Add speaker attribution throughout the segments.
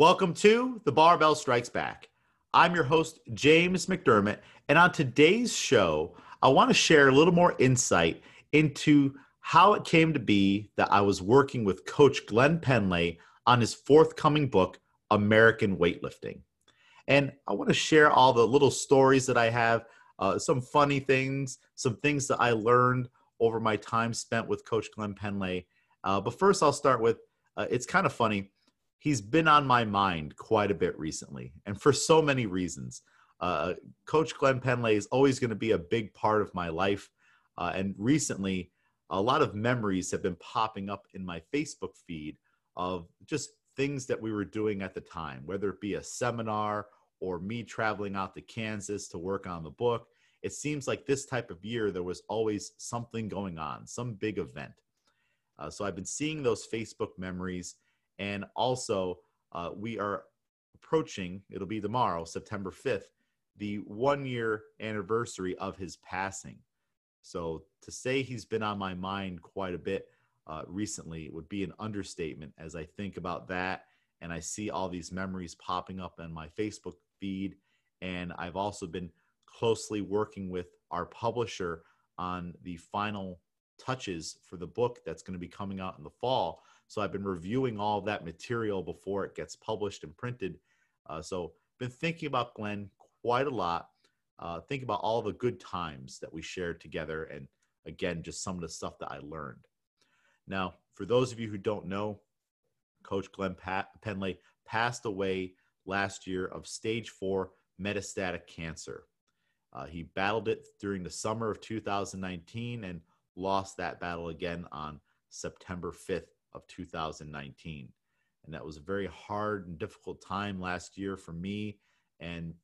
Speaker 1: Welcome to The Barbell Strikes Back. I'm your host, James McDermott, and on today's show, I want to share a little more insight into how it came to be that I was working with Coach Glenn Pendlay on his forthcoming book, American Weightlifting. And I want to share all the little stories that I have, uh, some funny things, some things that I learned over my time spent with Coach Glenn Pendlay. Uh, but first, I'll start with uh, it's kind of funny he's been on my mind quite a bit recently, and for so many reasons. Uh, Coach Glenn Pendlay is always going to be a big part of my life, uh, and recently, a lot of memories have been popping up in my Facebook feed of just things that we were doing at the time, whether it be a seminar or me traveling out to Kansas to work on the book. It seems like this type of year, there was always something going on, some big event. Uh, so I've been seeing those Facebook memories and also, uh, we are approaching, it'll be tomorrow, September 5th, the one year anniversary of his passing. So to say he's been on my mind quite a bit uh, recently would be an understatement as I think about that and I see all these memories popping up on my Facebook feed. And I've also been closely working with our publisher on the final touches for the book that's going to be coming out in the fall. So I've been reviewing all that material before it gets published and printed. Uh, so been thinking about Glenn quite a lot. Uh, think about all the good times that we shared together, and again, just some of the stuff that I learned. Now, for those of you who don't know, Coach Glenn Pendlay passed away last year of stage four metastatic cancer. Uh, he battled it during the summer of 2019 and lost that battle again on September 5th of 2019. And that was a very hard and difficult time last year for me. And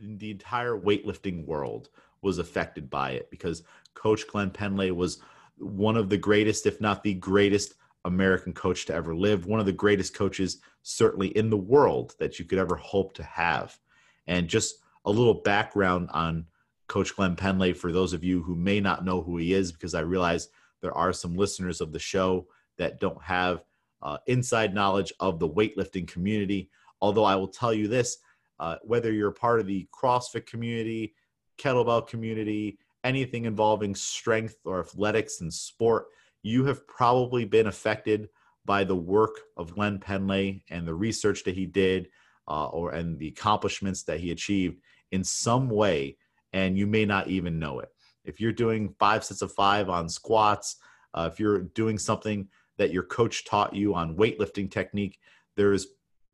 Speaker 1: the entire weightlifting world was affected by it because Coach Glenn Pendlay was one of the greatest, if not the greatest, American coach to ever live, one of the greatest coaches, certainly in the world, that you could ever hope to have. And just a little background on Coach Glenn Pendlay for those of you who may not know who he is, because I realize there are some listeners of the show that don't have uh, inside knowledge of the weightlifting community. Although I will tell you this uh, whether you're part of the CrossFit community, kettlebell community, anything involving strength or athletics and sport, you have probably been affected by the work of Glenn Pendlay and the research that he did, uh, or and the accomplishments that he achieved in some way, and you may not even know it. If you're doing five sets of five on squats, uh, if you're doing something that your coach taught you on weightlifting technique, there is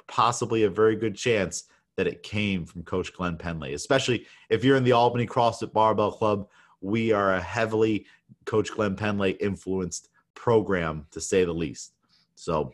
Speaker 1: possibly a very good chance that it came from Coach Glenn Pendlay, especially if you're in the Albany CrossFit Barbell Club. We are a heavily Coach Glenn Pendlay influenced program, to say the least. So,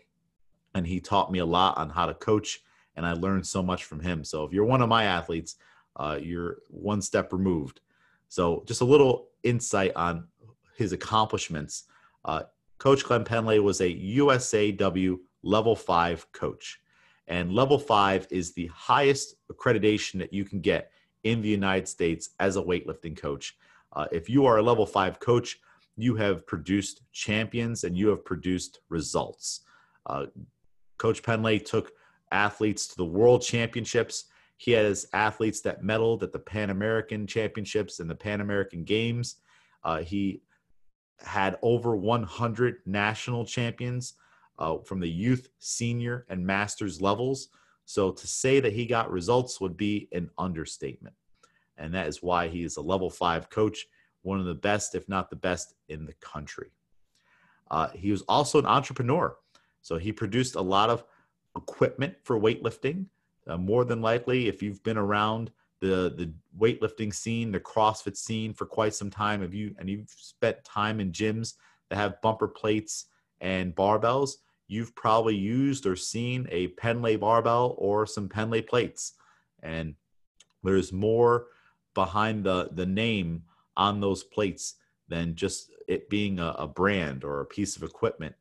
Speaker 1: and he taught me a lot on how to coach, and I learned so much from him. So, if you're one of my athletes, uh, you're one step removed. So, just a little insight on his accomplishments. Uh, Coach Glenn Pendlay was a USAW level five coach. And level five is the highest accreditation that you can get in the United States as a weightlifting coach. Uh, if you are a level five coach, you have produced champions and you have produced results. Uh, coach Pendlay took athletes to the world championships. He has athletes that medaled at the Pan American Championships and the Pan American Games. Uh, he had over 100 national champions uh, from the youth, senior, and masters levels. So to say that he got results would be an understatement. And that is why he is a level five coach, one of the best, if not the best, in the country. Uh, he was also an entrepreneur. So he produced a lot of equipment for weightlifting. Uh, more than likely, if you've been around the the weightlifting scene, the CrossFit scene for quite some time. Have you and you've spent time in gyms that have bumper plates and barbells? You've probably used or seen a Pendlay barbell or some Pendlay plates, and there's more behind the the name on those plates than just it being a, a brand or a piece of equipment.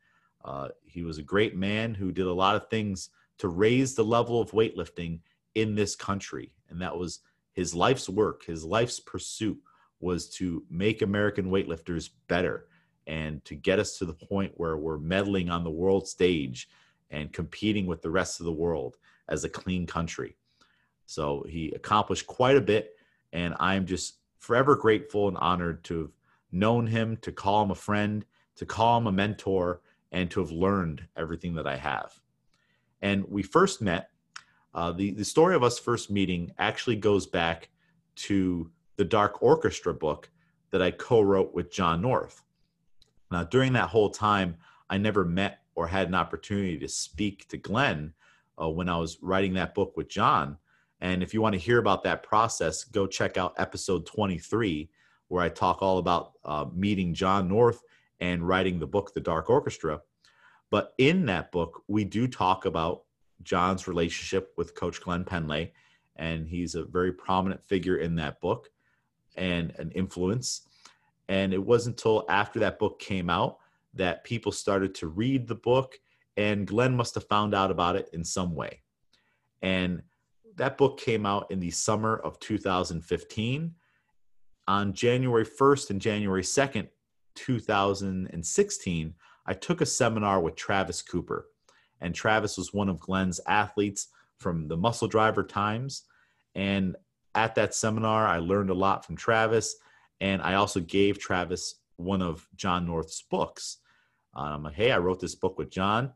Speaker 1: Uh, he was a great man who did a lot of things to raise the level of weightlifting in this country, and that was his life's work, his life's pursuit was to make American weightlifters better and to get us to the point where we're medaling on the world stage and competing with the rest of the world as a clean country. So he accomplished quite a bit, and I'm just forever grateful and honored to have known him, to call him a friend, to call him a mentor, and to have learned everything that I have. And we first met. Uh, the the story of us first meeting actually goes back to the Dark Orchestra book that I co-wrote with John North. Now, during that whole time, I never met or had an opportunity to speak to Glenn uh, when I was writing that book with John. And if you want to hear about that process, go check out episode 23, where I talk all about uh, meeting John North and writing the book, The Dark Orchestra. But in that book, we do talk about John's relationship with Coach Glenn Pendlay, and he's a very prominent figure in that book and an influence. And it wasn't until after that book came out that people started to read the book, and Glenn must have found out about it in some way. And that book came out in the summer of 2015. On January 1st and January 2nd, 2016, I took a seminar with Travis Cooper. And Travis was one of Glenn's athletes from the Muscle Driver Times. And at that seminar, I learned a lot from Travis. And I also gave Travis one of John North's books. Uh, I'm like, hey, I wrote this book with John.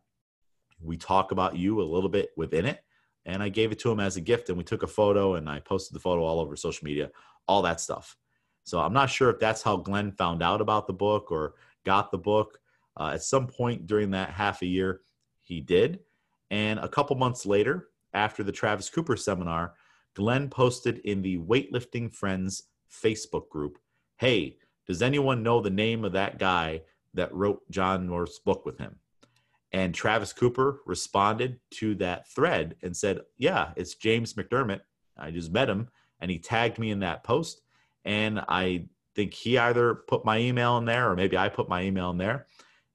Speaker 1: We talk about you a little bit within it. And I gave it to him as a gift. And we took a photo and I posted the photo all over social media, all that stuff. So I'm not sure if that's how Glenn found out about the book or got the book. Uh, at some point during that half a year, he did. And a couple months later, after the Travis Cooper seminar, Glenn posted in the Weightlifting Friends Facebook group Hey, does anyone know the name of that guy that wrote John North's book with him? And Travis Cooper responded to that thread and said, Yeah, it's James McDermott. I just met him and he tagged me in that post. And I think he either put my email in there or maybe I put my email in there.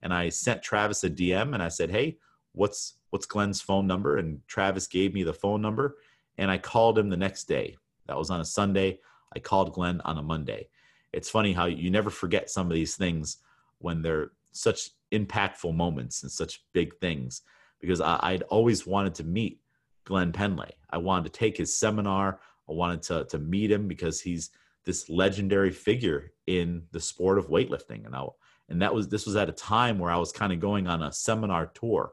Speaker 1: And I sent Travis a DM and I said, Hey, what's what's Glenn's phone number? And Travis gave me the phone number and I called him the next day. That was on a Sunday. I called Glenn on a Monday. It's funny how you never forget some of these things when they're such impactful moments and such big things because I, would always wanted to meet Glenn Pendlay. I wanted to take his seminar. I wanted to, to meet him because he's this legendary figure in the sport of weightlifting. And I, and that was this was at a time where I was kind of going on a seminar tour.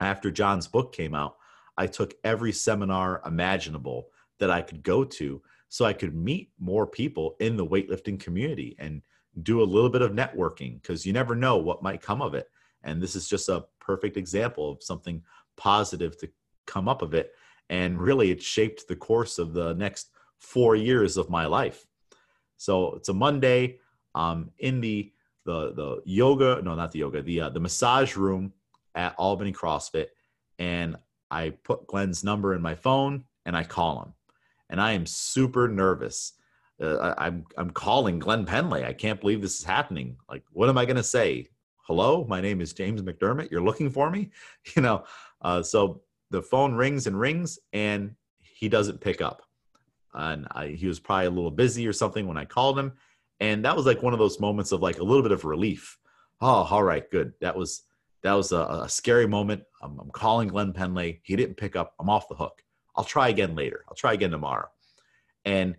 Speaker 1: After John's book came out, I took every seminar imaginable that I could go to so I could meet more people in the weightlifting community and do a little bit of networking because you never know what might come of it. And this is just a perfect example of something positive to come up of it. And really, it shaped the course of the next four years of my life. So it's a Monday. Um, in the the the yoga, no, not the yoga, the uh, the massage room at Albany CrossFit, and I put Glenn's number in my phone and I call him, and I am super nervous. Uh, I, I'm I'm calling Glenn Pendlay. I can't believe this is happening. Like, what am I going to say? Hello, my name is James McDermott. You're looking for me, you know. Uh, so the phone rings and rings, and he doesn't pick up. And I, he was probably a little busy or something when I called him, and that was like one of those moments of like a little bit of relief. Oh, all right, good. That was that was a, a scary moment. I'm, I'm, calling Glenn Pendlay. He didn't pick up. I'm off the hook. I'll try again later. I'll try again tomorrow. And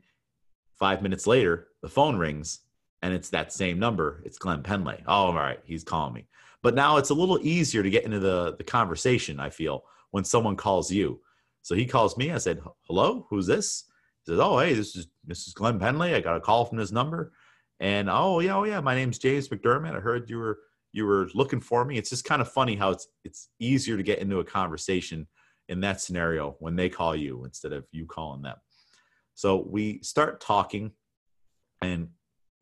Speaker 1: five minutes later, the phone rings and it's that same number. It's Glenn Pendlay. Oh, all right. He's calling me. But now it's a little easier to get into the, the conversation, I feel, when someone calls you. So he calls me. I said, hello, who's this? He says, oh, hey, this is, this is Glenn Pendlay. I got a call from this number. And, oh, yeah, oh, yeah, my name's James McDermott. I heard you were – you were looking for me. It's just kind of funny how it's it's easier to get into a conversation in that scenario when they call you instead of you calling them. So we start talking, and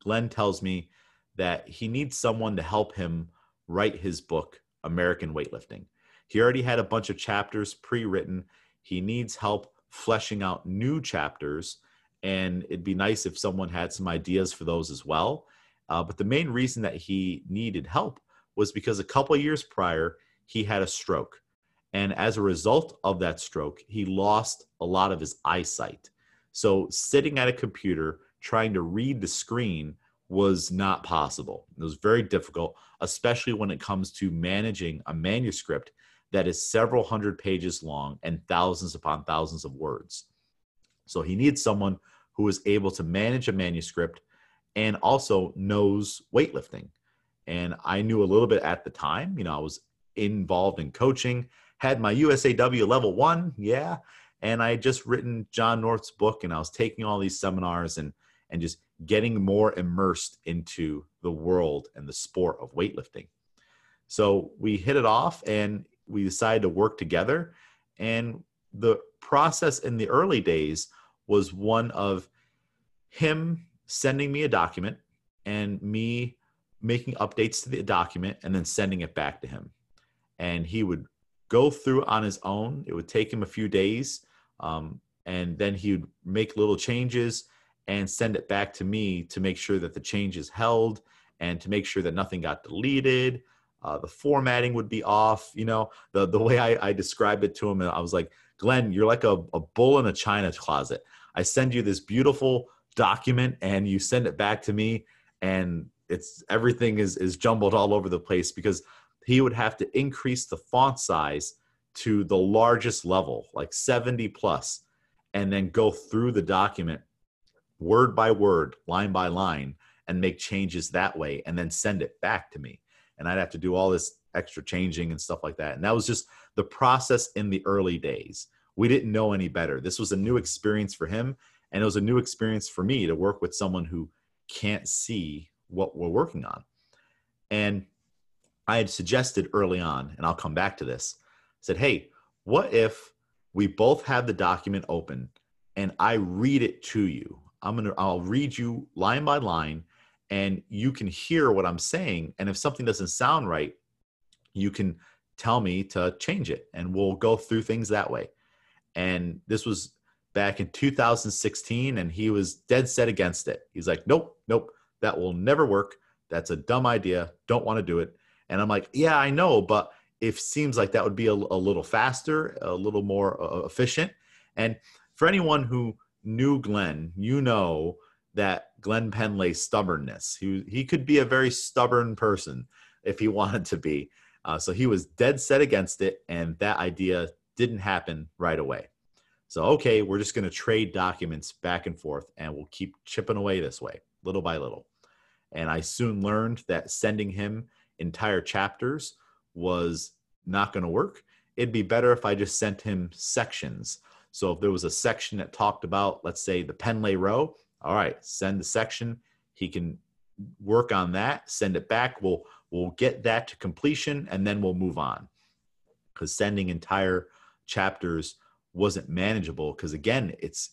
Speaker 1: Glenn tells me that he needs someone to help him write his book, American Weightlifting. He already had a bunch of chapters pre written. He needs help fleshing out new chapters, and it'd be nice if someone had some ideas for those as well. Uh, but the main reason that he needed help was because a couple years prior, he had a stroke. And as a result of that stroke, he lost a lot of his eyesight. So sitting at a computer trying to read the screen was not possible. It was very difficult, especially when it comes to managing a manuscript that is several hundred pages long and thousands upon thousands of words. So he needs someone who is able to manage a manuscript and also knows weightlifting. And I knew a little bit at the time. You know, I was involved in coaching, had my USAW level one, yeah. And I had just written John North's book and I was taking all these seminars and and just getting more immersed into the world and the sport of weightlifting. So we hit it off and we decided to work together. And the process in the early days was one of him sending me a document and me making updates to the document and then sending it back to him. And he would go through on his own. It would take him a few days. Um, and then he would make little changes and send it back to me to make sure that the changes held and to make sure that nothing got deleted uh, the formatting would be off. You know, the the way I, I described it to him, I was like, Glenn, you're like a, a bull in a china closet. I send you this beautiful document, and you send it back to me, and it's everything is is jumbled all over the place because he would have to increase the font size to the largest level, like 70 plus, and then go through the document word by word, line by line, and make changes that way, and then send it back to me and I'd have to do all this extra changing and stuff like that. And that was just the process in the early days. We didn't know any better. This was a new experience for him, and it was a new experience for me to work with someone who can't see what we're working on. And I had suggested early on, and I'll come back to this, said, hey, what if we both have the document open and I read it to you? I'm gonna I'll read you line by line and you can hear what I'm saying. And if something doesn't sound right, you can tell me to change it and we'll go through things that way. And this was back in 2016 and he was dead set against it. He's like, nope, nope, that will never work. That's a dumb idea. Don't want to do it. And I'm like, yeah, I know, but it seems like that would be a, a little faster, a little more uh, efficient. And for anyone who knew Glenn, you know that Glenn Pendlay's stubbornness. He he could be a very stubborn person if he wanted to be. Uh, so he was dead set against it, and that idea didn't happen right away. So okay, we're just going to trade documents back and forth, and we'll keep chipping away this way, little by little. And I soon learned that sending him entire chapters was not going to work. It'd be better if I just sent him sections. So if there was a section that talked about, let's say, the Pendlay row, all right, send the section. He can work on that, send it back. We'll we'll get that to completion and then we'll move on. Because sending entire chapters wasn't manageable. Because again, it's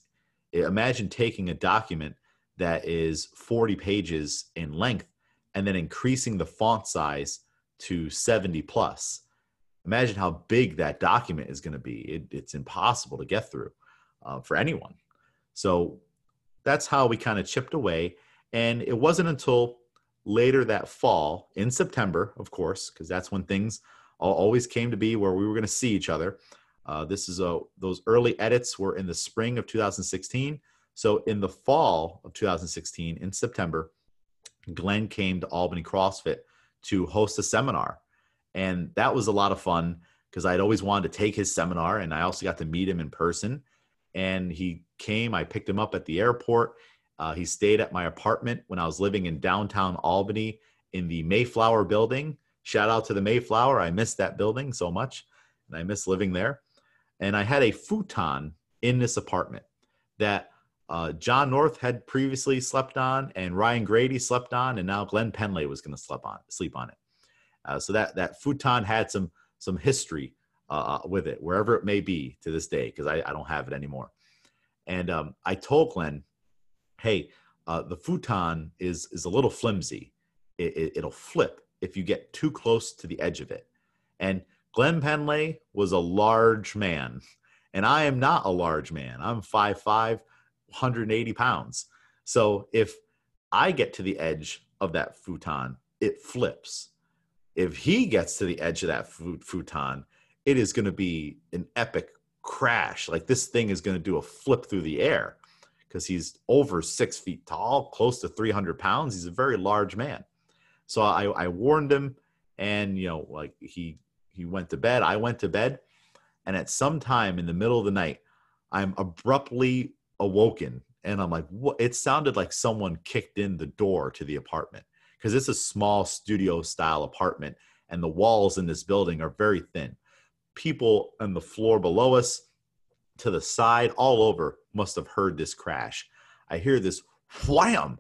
Speaker 1: imagine taking a document that is 40 pages in length and then increasing the font size to 70 plus. Imagine how big that document is going to be. It, it's impossible to get through uh, for anyone. So that's how we kind of chipped away. And it wasn't until later that fall, in September, of course, because that's when things always came to be where we were going to see each other. Uh, this is a those early edits were in the spring of 2016. So in the fall of 2016, in September, Glenn came to Albany CrossFit to host a seminar, and that was a lot of fun because I'd always wanted to take his seminar, and I also got to meet him in person and he came. I picked him up at the airport. Uh, he stayed at my apartment when I was living in downtown Albany in the Mayflower building. Shout out to the Mayflower. I miss that building so much, and I miss living there. And I had a futon in this apartment that uh, John North had previously slept on, and Ryan Grady slept on, and now Glenn Pendlay was going to sleep on sleep on it. Uh, so that that futon had some some history uh, uh, with it, wherever it may be to this day, because I, I, don't have it anymore. And um, I told Glenn, hey, uh, the futon is is a little flimsy. It, it, it'll flip if you get too close to the edge of it. And Glenn Pendlay was a large man, and I am not a large man. I'm 5'5", 180 pounds. So if I get to the edge of that futon, it flips. If he gets to the edge of that futon, it is going to be an epic crash. Like this thing is going to do a flip through the air because he's over six feet tall, close to 300 pounds. He's a very large man. So I, I warned him, and you know, like he he went to bed. I went to bed. And at some time in the middle of the night, I'm abruptly awoken. And I'm like, what? It sounded like someone kicked in the door to the apartment because it's a small studio style apartment and the walls in this building are very thin. People on the floor below us, to the side, all over, must have heard this crash. I hear this wham,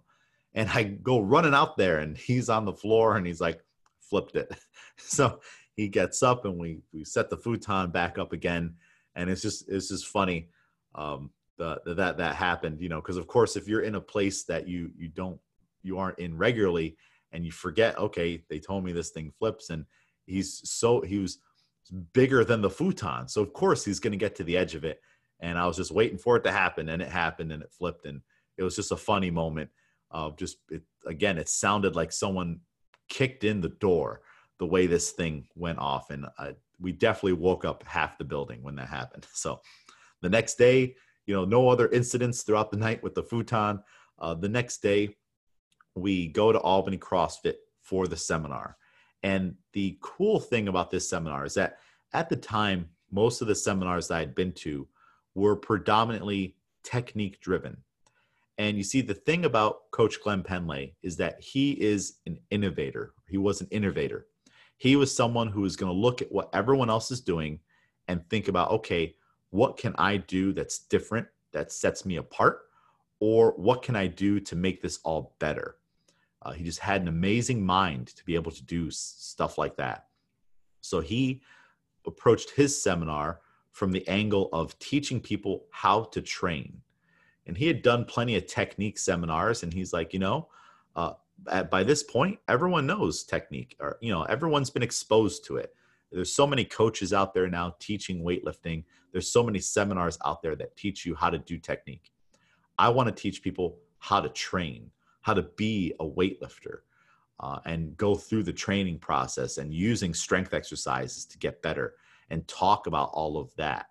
Speaker 1: and I go running out there, and he's on the floor, and he's like, flipped it. so he gets up, and we we set the futon back up again, and it's just it's just funny um, the, the that that happened, you know, because of course, if you're in a place that you you don't you aren't in regularly, and you forget, okay, they told me this thing flips, and he's so he was bigger than the futon, so of course he's going to get to the edge of it, and I was just waiting for it to happen, and it happened, and it flipped, and it was just a funny moment of just it, again, it sounded like someone kicked in the door the way this thing went off, and I, we definitely woke up half the building when that happened. So the next day, you know, no other incidents throughout the night with the futon. Uh, the next day, we go to Albany CrossFit for the seminar. And the cool thing about this seminar is that at the time, most of the seminars that I'd been to were predominantly technique driven. And you see, the thing about Coach Glenn Pendlay is that he is an innovator. He was an innovator. He was someone who was going to look at what everyone else is doing and think about, okay, what can I do that's different, that sets me apart? Or what can I do to make this all better? Uh, he just had an amazing mind to be able to do stuff like that. So he approached his seminar from the angle of teaching people how to train. And he had done plenty of technique seminars, and he's like, you know, uh, at, by this point, everyone knows technique, or you know, everyone's been exposed to it. There's so many coaches out there now teaching weightlifting. There's so many seminars out there that teach you how to do technique. I want to teach people how to train, how to be a weightlifter, uh, and go through the training process and using strength exercises to get better and talk about all of that.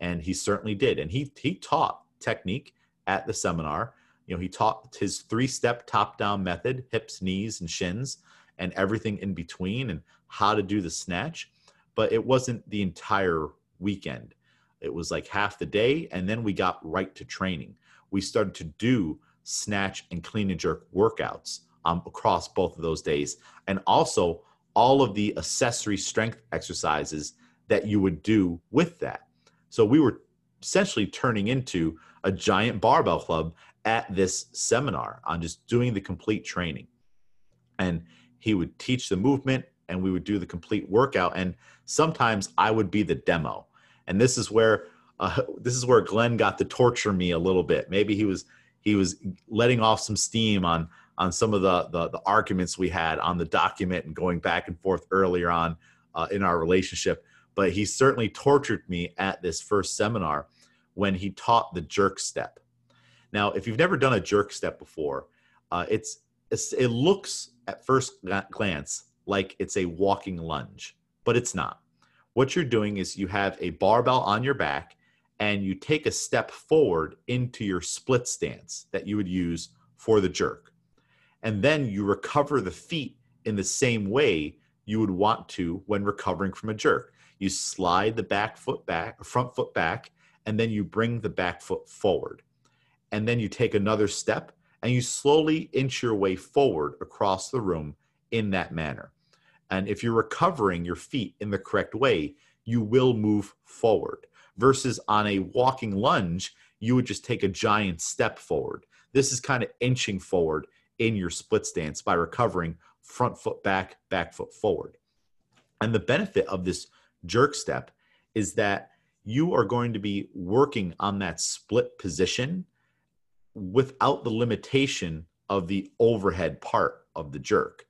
Speaker 1: And he certainly did. And he he taught technique at the seminar. You know, he taught his three-step top-down method, hips, knees, and shins, and everything in between, and how to do the snatch. But it wasn't the entire weekend. It was like half the day, and then we got right to training. We started to do snatch and clean and jerk workouts um, across both of those days, and also all of the accessory strength exercises that you would do with that. So we were essentially turning into a giant barbell club at this seminar on just doing the complete training. And he would teach the movement and we would do the complete workout. And sometimes I would be the demo. And this is where uh, this is where Glenn got to torture me a little bit. Maybe he was he was letting off some steam on on some of the the, the arguments we had on the document and going back and forth earlier on uh, in our relationship. But he certainly tortured me at this first seminar when he taught the jerk step. Now, if you've never done a jerk step before, uh, it's, it's it looks at first glance like it's a walking lunge, but it's not. What you're doing is you have a barbell on your back and you take a step forward into your split stance that you would use for the jerk. And then you recover the feet in the same way you would want to when recovering from a jerk. You slide the back foot back, front foot back, and then you bring the back foot forward. And then you take another step and you slowly inch your way forward across the room in that manner. And if you're recovering your feet in the correct way, you will move forward. Versus on a walking lunge, you would just take a giant step forward. This is kind of inching forward in your split stance by recovering front foot back, back foot forward. And the benefit of this jerk step is that you are going to be working on that split position without the limitation of the overhead part of the jerk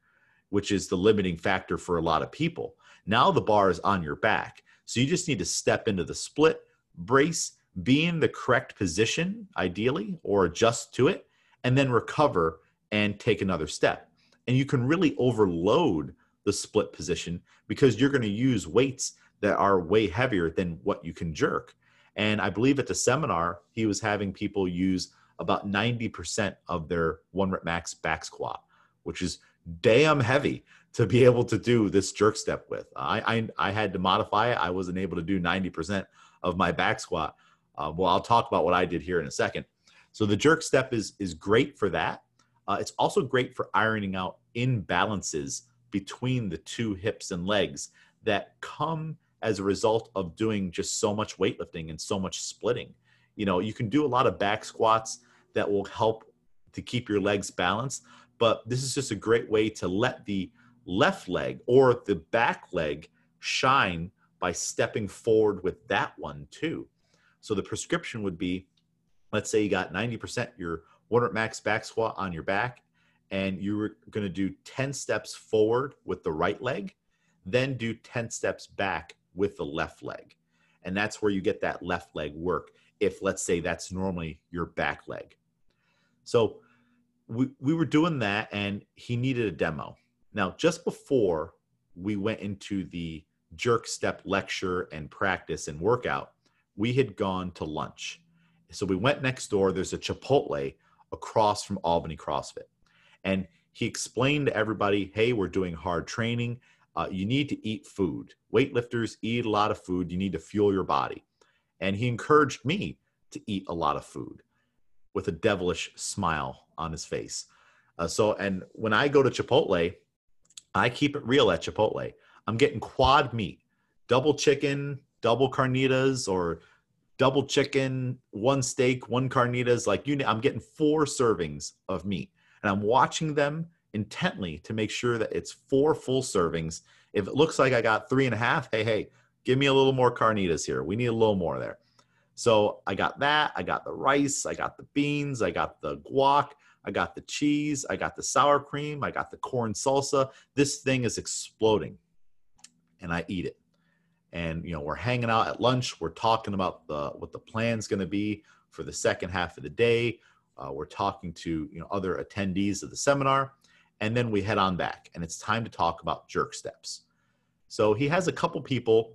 Speaker 1: which is the limiting factor for a lot of people. Now the bar is on your back. So you just need to step into the split, brace, be in the correct position, ideally, or adjust to it, and then recover and take another step. And you can really overload the split position because you're going to use weights that are way heavier than what you can jerk. And I believe at the seminar, he was having people use about 90% of their one rep max back squat, which is damn heavy to be able to do this jerk step with. I, I, I had to modify it. I wasn't able to do 90% of my back squat. Uh, well, I'll talk about what I did here in a second. So the jerk step is is great for that. Uh, it's also great for ironing out imbalances between the two hips and legs that come as a result of doing just so much weightlifting and so much splitting. You know, you can do a lot of back squats that will help to keep your legs balanced, but this is just a great way to let the left leg or the back leg shine by stepping forward with that one too. So the prescription would be let's say you got 90% your one rep max back squat on your back and you were going to do 10 steps forward with the right leg, then do 10 steps back with the left leg. And that's where you get that left leg work if let's say that's normally your back leg. So we, we were doing that and he needed a demo. Now, just before we went into the jerk step lecture and practice and workout, we had gone to lunch. So we went next door. There's a Chipotle across from Albany CrossFit. And he explained to everybody hey, we're doing hard training. Uh, you need to eat food. Weightlifters eat a lot of food. You need to fuel your body. And he encouraged me to eat a lot of food with a devilish smile on his face. Uh, so, and when I go to Chipotle, I keep it real at Chipotle. I'm getting quad meat, double chicken, double carnitas, or double chicken, one steak, one carnitas. Like you, I'm getting four servings of meat, and I'm watching them intently to make sure that it's four full servings. If it looks like I got three and a half, hey, hey, give me a little more carnitas here. We need a little more there. So I got that. I got the rice. I got the beans. I got the guac. I got the cheese. I got the sour cream. I got the corn salsa. This thing is exploding. And I eat it and you know we're hanging out at lunch we're talking about the what the plan's going to be for the second half of the day uh, we're talking to you know other attendees of the seminar and then we head on back and it's time to talk about jerk steps so he has a couple people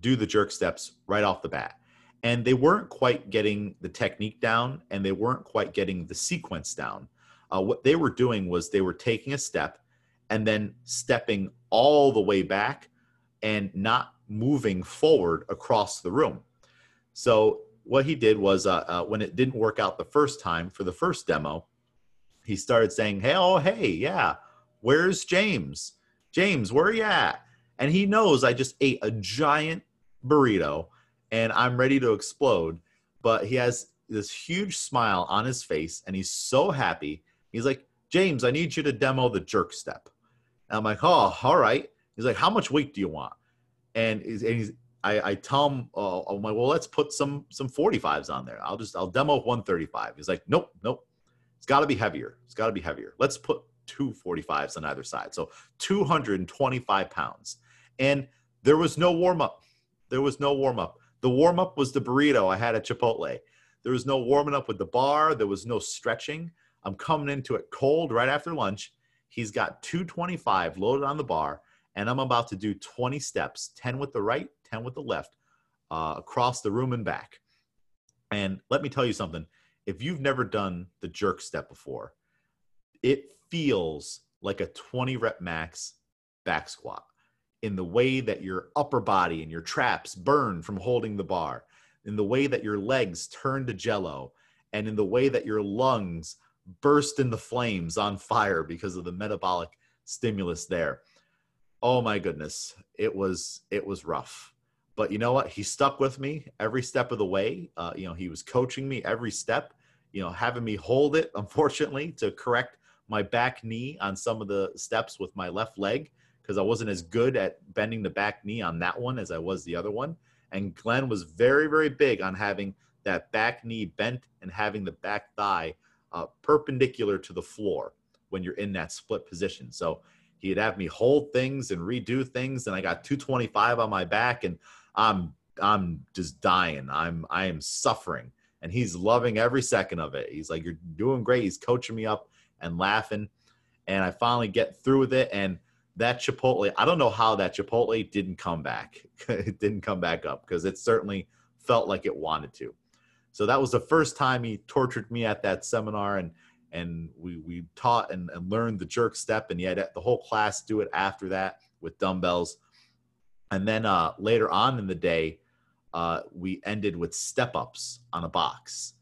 Speaker 1: do the jerk steps right off the bat and they weren't quite getting the technique down and they weren't quite getting the sequence down uh, what they were doing was they were taking a step and then stepping all the way back and not moving forward across the room. So what he did was uh, uh, when it didn't work out the first time for the first demo, he started saying, "Hey, oh hey, yeah, where's James? James, where are you at?" And he knows I just ate a giant burrito and I'm ready to explode, but he has this huge smile on his face and he's so happy. He's like, "James, I need you to demo the jerk step." And I'm like, "Oh, all right." He's like, "How much weight do you want?" And he's, and he's I, I tell him, uh, I'm like, well, let's put some some 45s on there. I'll just I'll demo 135. He's like, nope, nope. It's got to be heavier. It's got to be heavier. Let's put two 45s on either side. So 225 pounds. And there was no warm up. There was no warm up. The warm up was the burrito I had at Chipotle. There was no warming up with the bar. There was no stretching. I'm coming into it cold right after lunch. He's got 225 loaded on the bar and I'm about to do 20 steps 10 with the right, 10 with the left, uh, across the room and back. And let me tell you something if you've never done the jerk step before, it feels like a 20 rep max back squat in the way that your upper body and your traps burn from holding the bar, in the way that your legs turn to jello, and in the way that your lungs burst into flames on fire because of the metabolic stimulus there. Oh my goodness it was it was rough. But you know what? He stuck with me every step of the way. Uh, you know he was coaching me every step you know having me hold it unfortunately to correct my back knee on some of the steps with my left leg because i wasn't as good at bending the back knee on that one as i was the other one and glenn was very very big on having that back knee bent and having the back thigh uh, perpendicular to the floor when you're in that split position so He'd have me hold things and redo things, and I got 225 on my back, and I'm I'm just dying. I'm I am suffering, and he's loving every second of it. He's like, "You're doing great." He's coaching me up and laughing, and I finally get through with it. And that Chipotle, I don't know how that Chipotle didn't come back. it didn't come back up because it certainly felt like it wanted to. So that was the first time he tortured me at that seminar, and and we we taught and, and learned the jerk step, and yet the whole class do it after that with dumbbells. And then uh, later on in the day, uh, we ended with step ups on a box.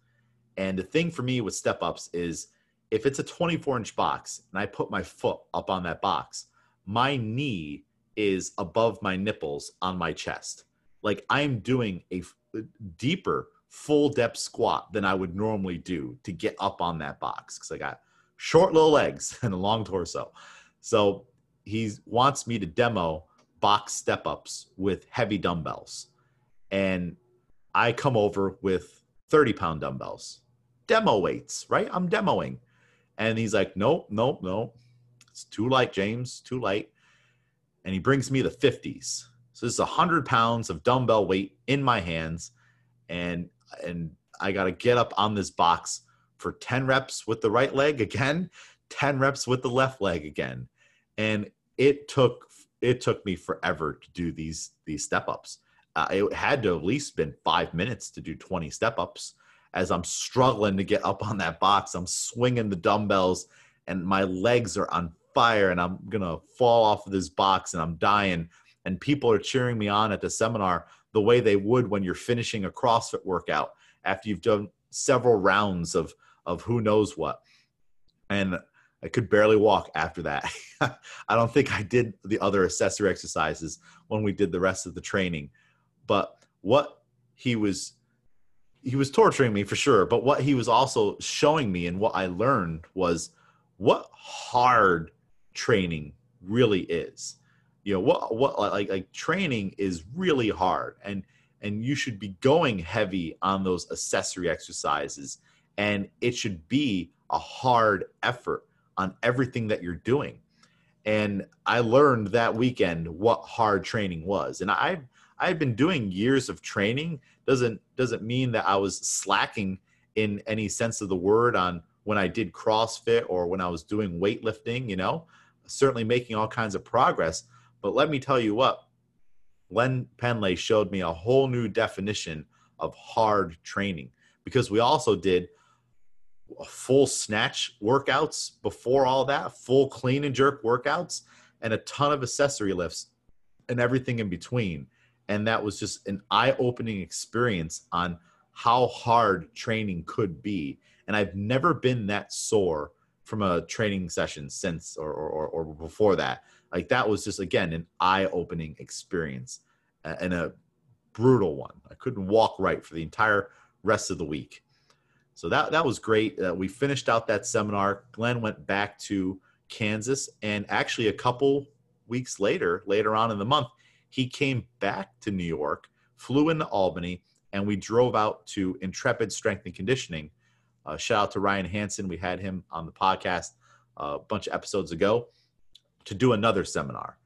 Speaker 1: And the thing for me with step ups is if it's a 24 inch box and I put my foot up on that box, my knee is above my nipples on my chest. Like I'm doing a deeper full depth squat than I would normally do to get up on that box because I got short little legs and a long torso. So he wants me to demo box step ups with heavy dumbbells. And I come over with 30 pound dumbbells, demo weights, right? I'm demoing. And he's like, nope, nope, nope. It's too light, James, too light. And he brings me the 50s. So this is 100 pounds of dumbbell weight in my hands. And and I got to get up on this box for 10 reps with the right leg again, 10 reps with the left leg again. And it took it took me forever to do these these step ups. Uh, it had to at least been five minutes to do 20 step ups as I'm struggling to get up on that box. I'm swinging the dumbbells and my legs are on fire and I'm going to fall off of this box and I'm dying. And people are cheering me on at the seminar the way they would when you're finishing a CrossFit workout after you've done several rounds of, of who knows what. And I could barely walk after that. I don't think I did the other accessory exercises when we did the rest of the training. But what he was he was torturing me for sure, but what he was also showing me and what I learned was what hard training really is. You know, what what like like training is really hard and and you should be going heavy on those accessory exercises and it should be a hard effort on everything that you're doing. And I learned that weekend what hard training was. And I've I've been doing years of training doesn't doesn't mean that I was slacking in any sense of the word on when I did CrossFit or when I was doing weightlifting, you know, certainly making all kinds of progress. But let me tell you what, Len Pendlay showed me a whole new definition of hard training because we also did full snatch workouts before all that, full clean and jerk workouts, and a ton of accessory lifts and everything in between. And that was just an eye opening experience on how hard training could be. And I've never been that sore from a training session since or, or, or before that. Like that was just, again, an eye opening experience and a brutal one. I couldn't walk right for the entire rest of the week. So that that was great. Uh, we finished out that seminar. Glenn went back to Kansas, and actually a couple weeks later, later on in the month, he came back to New York, flew into Albany, and we drove out to Intrepid Strength and Conditioning. Uh, shout out to Ryan Hansen. We had him on the podcast uh, a bunch of episodes ago to do another seminar.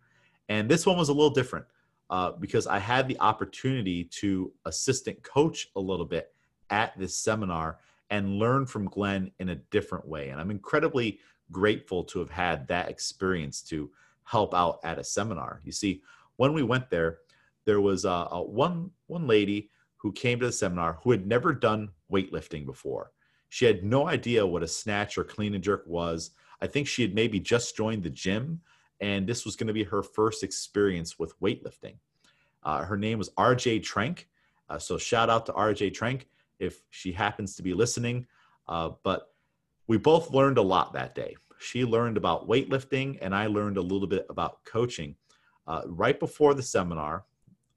Speaker 1: And this one was a little different uh, because I had the opportunity to assistant coach a little bit at this seminar and learn from Glenn in a different way. And I'm incredibly grateful to have had that experience to help out at a seminar. You see, when we went there, there was a, a one one lady who came to the seminar who had never done weightlifting before. She had no idea what a snatch or clean and jerk was. I think she had maybe just joined the gym, and this was going to be her first experience with weightlifting. Uh, her name was RJ Trank. Uh, so shout out to RJ Trank if she happens to be listening. Uh, but we both learned a lot that day. She learned about weightlifting, and I learned a little bit about coaching. Uh, right before the seminar,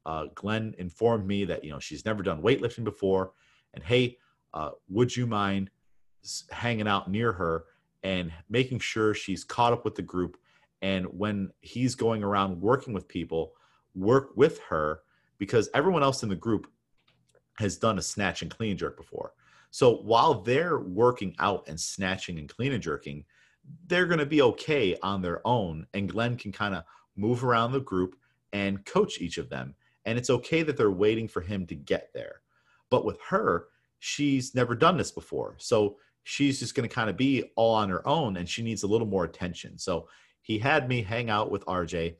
Speaker 1: uh, Glenn informed me that you know she's never done weightlifting before, and hey, uh, would you mind hanging out near her and making sure she's caught up with the group? And when he's going around working with people, work with her because everyone else in the group has done a snatch and clean jerk before. So while they're working out and snatching and clean and jerking, they're going to be okay on their own. And Glenn can kind of move around the group and coach each of them. And it's okay that they're waiting for him to get there. But with her, she's never done this before. So she's just going to kind of be all on her own and she needs a little more attention. So he had me hang out with RJ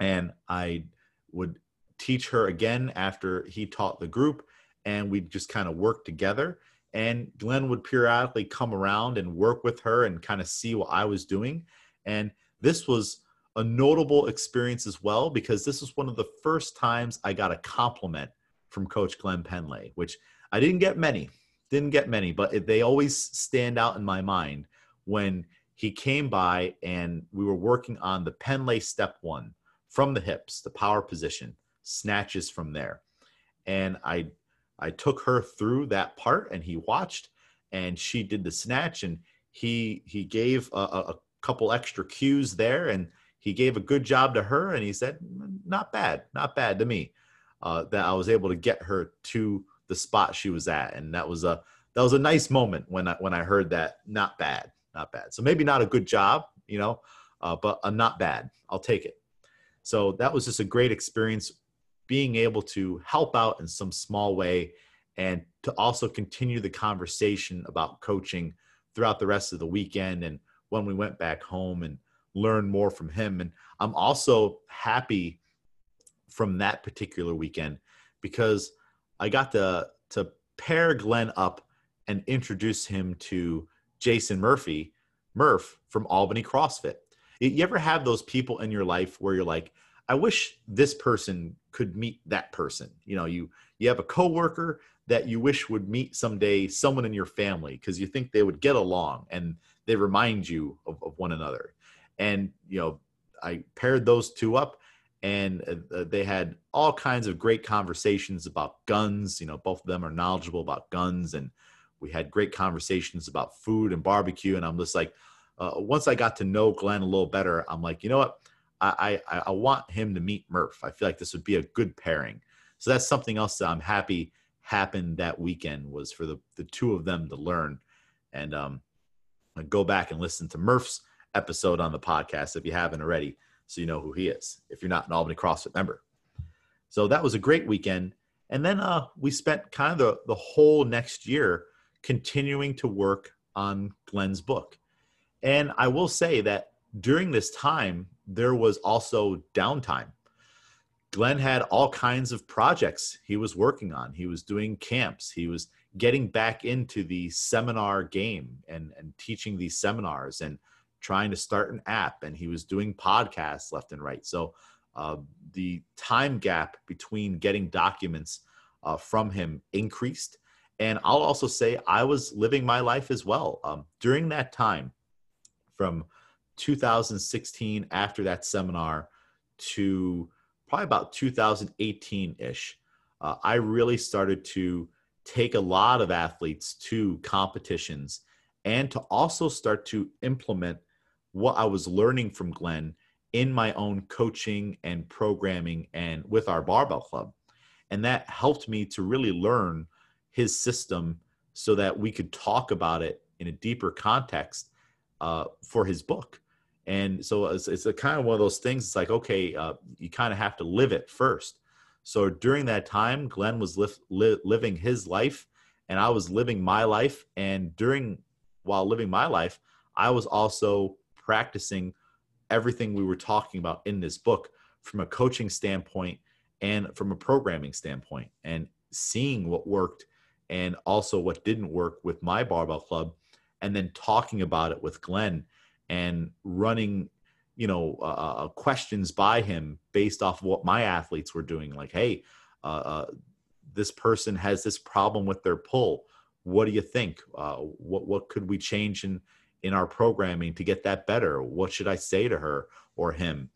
Speaker 1: and I would teach her again after he taught the group and we just kind of work together And Glenn would periodically come around and work with her and kind of see what I was doing. And this was a notable experience as well because this was one of the first times I got a compliment from Coach Glenn Pendlay, which I didn't get many, didn't get many, but they always stand out in my mind when he came by and we were working on the Pendlay step one from the hips, the power position, snatches from there. And I I took her through that part and he watched and she did the snatch and he he gave a, a couple extra cues there and he gave a good job to her and he said not bad not bad to me uh, that i was able to get her to the spot she was at and that was a that was a nice moment when i when i heard that not bad not bad. So maybe not a good job you know uh, but a not bad i'll take it. So that was just a great experience being able to help out in some small way and to also continue the conversation about coaching throughout the rest of the weekend and when we went back home and learn more from him. And i'm also happy from that particular weekend because i got to to pair glenn up and introduce him to jason murphy murph from albany crossfit you ever have those people in your life where you're like I wish this person could meet that person. You know, you you have a coworker that you wish would meet someday someone in your family because you think they would get along and they remind you of, of one another. And you know, I paired those two up and uh, they had all kinds of great conversations about guns. You know, both of them are knowledgeable about guns and we had great conversations about food and barbecue. And I'm just like, uh, once I got to know Glenn a little better, I'm like, you know what? I, I, I want him to meet Murph. I feel like this would be a good pairing. So that's something else that I'm happy happened that weekend was for the, the two of them to learn and um, go back and listen to Murph's episode on the podcast if you haven't already, so you know who he is. If you're not an Albany CrossFit member, so that was a great weekend. And then uh, we spent kind of the, the whole next year continuing to work on Glenn's book. And I will say that during this time, there was also downtime. Glenn had all kinds of projects he was working on. He was doing camps. He was getting back into the seminar game and, and teaching these seminars and trying to start an app. And he was doing podcasts left and right. So uh, the time gap between getting documents uh, from him increased. And I'll also say I was living my life as well. Um, during that time, from 2016 after that seminar to probably about 2018 ish, uh, I really started to take a lot of athletes to competitions and to also start to implement what I was learning from Glenn in my own coaching and programming and with our barbell club. And that helped me to really learn his system so that we could talk about it in a deeper context uh, for his book. And so it's, it's kind of one of those things. It's like, okay, uh, you kind of have to live it first. So during that time, Glenn was li- li- living his life and I was living my life. And during, while living my life, I was also practicing everything we were talking about in this book from a coaching standpoint and from a programming standpoint and seeing what worked and also what didn't work with my barbell club and then talking about it with Glenn and running you know uh, uh, uh, questions by him based off of what my athletes were doing. Like hey uh, uh, this person has this problem with their pull. What do you think? Uh, what what could we change in in our programming to get that better. What should i say to her or him?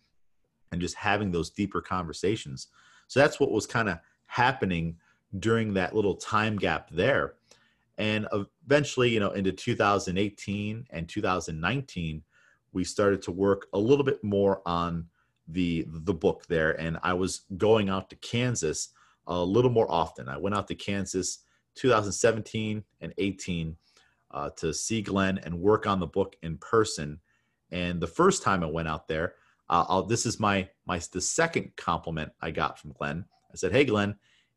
Speaker 1: And just having those deeper conversations. So that's what was kind of happening during that little time gap there. And eventually you know into 2018 and 2019 we started to work a little bit more on the the book there. And i was going out to kansas a little more often. I went out to kansas 2017 and 18 uh, to see glenn and work on the book in person and the first time i went out there uh, this is my my the second compliment i got from glenn i said hey glenn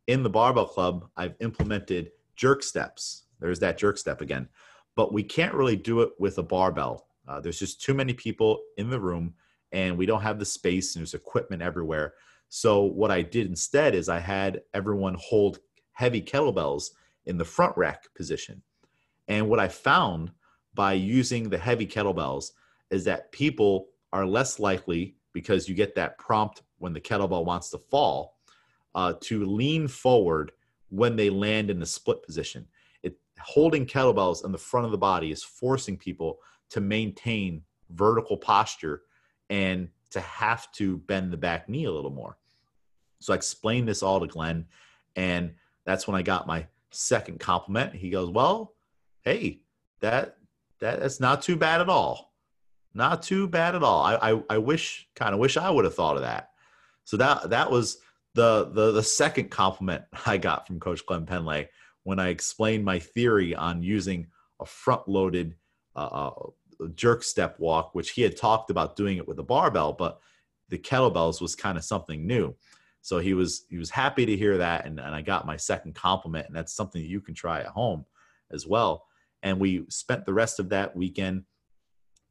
Speaker 1: in the barbell club i've implemented jerk steps there's that jerk step again. But we can't really do it with a barbell. Uh, there's just too many people in the room, and we don't have the space, and there's equipment everywhere. So what I did instead is I had everyone hold heavy kettlebells in the front rack position. And what I found by using the heavy kettlebells is that people are less likely because you get that prompt when the kettlebell wants to fall uh, to lean forward when they land in the split position. It holding kettlebells in the front of the body is forcing people to maintain vertical posture and to have to bend the back knee a little more. So I explained this all to Glenn, and that's when I got my second compliment. He goes, "Well, hey, that that that's not too bad at all. Not too bad at all. I I, I wish kind of wish I would have thought of that." So that that was the the the second compliment I got from Coach Glenn Pendlay when I explained my theory on using a front loaded uh, uh jerk step walk, which he had talked about doing it with a barbell, but the kettlebells was kind of something new. So he was he was happy to hear that, and, and I got my second compliment, and that's something you can try at home as well. And we spent the rest of that weekend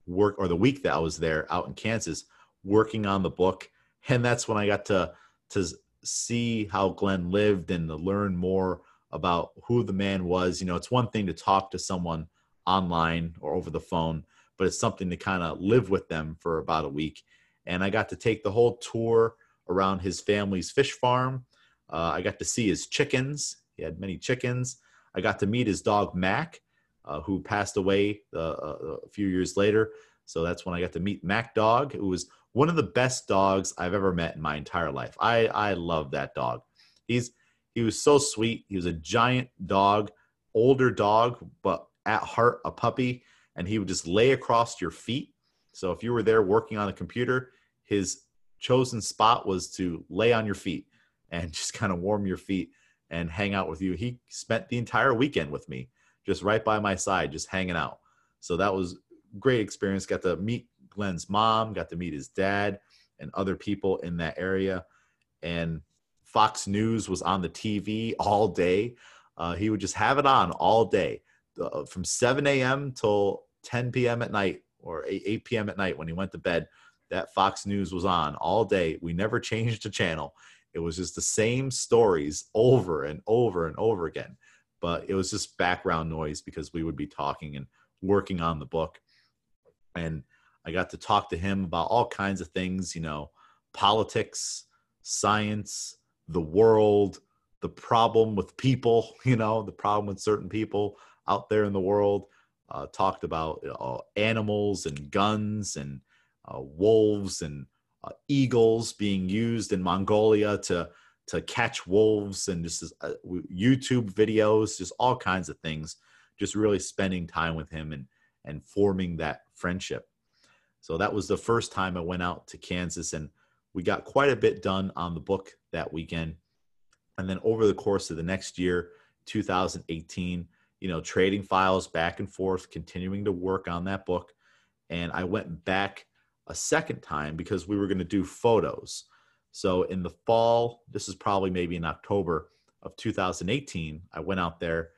Speaker 1: work or the week that I was there out in Kansas working on the book, and that's when I got to to see how Glenn lived and to learn more about who the man was. You know, it's one thing to talk to someone online or over the phone, but it's something to kind of live with them for about a week. And I got to take the whole tour around his family's fish farm. Uh, I got to see his chickens. He had many chickens. I got to meet his dog Mac, uh, who passed away uh, uh a few years later. So that's when I got to meet Mac Dog, who was one of the best dogs I've ever met in my entire life. I I love that dog. He's he was so sweet. He was a giant dog, older dog, but at heart a puppy, and he would just lay across your feet. So if you were there working on a computer, his chosen spot was to lay on your feet and just kind of warm your feet and hang out with you. He spent the entire weekend with me, just right by my side, just hanging out. So that was great experience. Got to meet Glenn's mom, got to meet his dad and other people in that area. And Fox News was on the TV all day. Uh, he would just have it on all day uh, from 7 a.m. till 10 p.m. at night or 8, 8 p.m. at night when he went to bed. That Fox News was on all day. We never changed the channel. It was just the same stories over and over and over again. But it was just background noise because we would be talking and working on the book. And I got to talk to him about all kinds of things, you know, politics, science, the world, the problem with people, you know, the problem with certain people out there in the world. Uh, talked about uh, animals and guns and uh, wolves and uh, eagles being used in Mongolia to to catch wolves and just uh, YouTube videos, just all kinds of things. Just really spending time with him and and forming that friendship. So that was the first time I went out to Kansas, and we got quite a bit done on the book that weekend. And then over the course of the next year, 2018, you know, trading files back and forth, continuing to work on that book. And I went back a second time because we were going to do photos. So in the fall, this is probably maybe in October of 2018, I went out there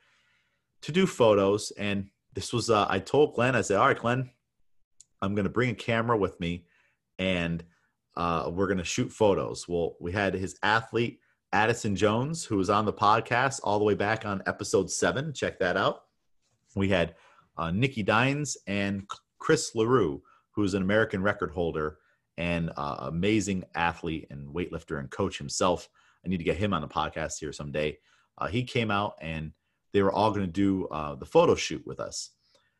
Speaker 1: to do photos. And this was, uh, I told Glenn, I said, all right, Glenn, I'm going to bring a camera with me and uh, we're going to shoot photos. Well, we had his athlete, Addison Jones, who was on the podcast all the way back on episode seven. Check that out. We had uh, Nikki Dines and Chris LaRue, who's an American record holder and uh, amazing athlete and weightlifter and coach himself. I need to get him on the podcast here someday. Uh, he came out and they were all going to do uh, the photo shoot with us.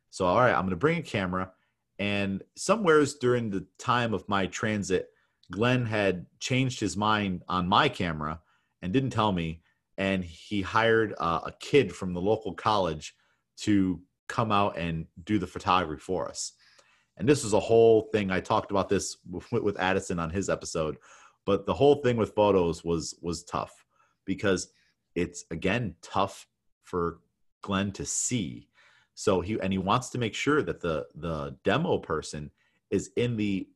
Speaker 1: So, all right, I'm going to bring a camera and somewheres during the time of my transit, Glenn had changed his mind on my camera and didn't tell me. And he hired uh, a kid from the local college to come out and do the photography for us. And this was a whole thing. I talked about this with, with Addison on his episode, but the whole thing with photos was was tough because it's again tough for Glenn to see so he and he wants to make sure that the the demo person is in the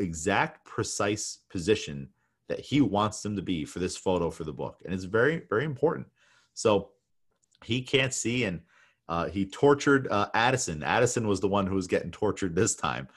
Speaker 1: exact precise position that he wants them to be for this photo for the book, and it's very very important. So he can't see, and uh, he tortured uh, Addison. Addison was the one who was getting tortured this time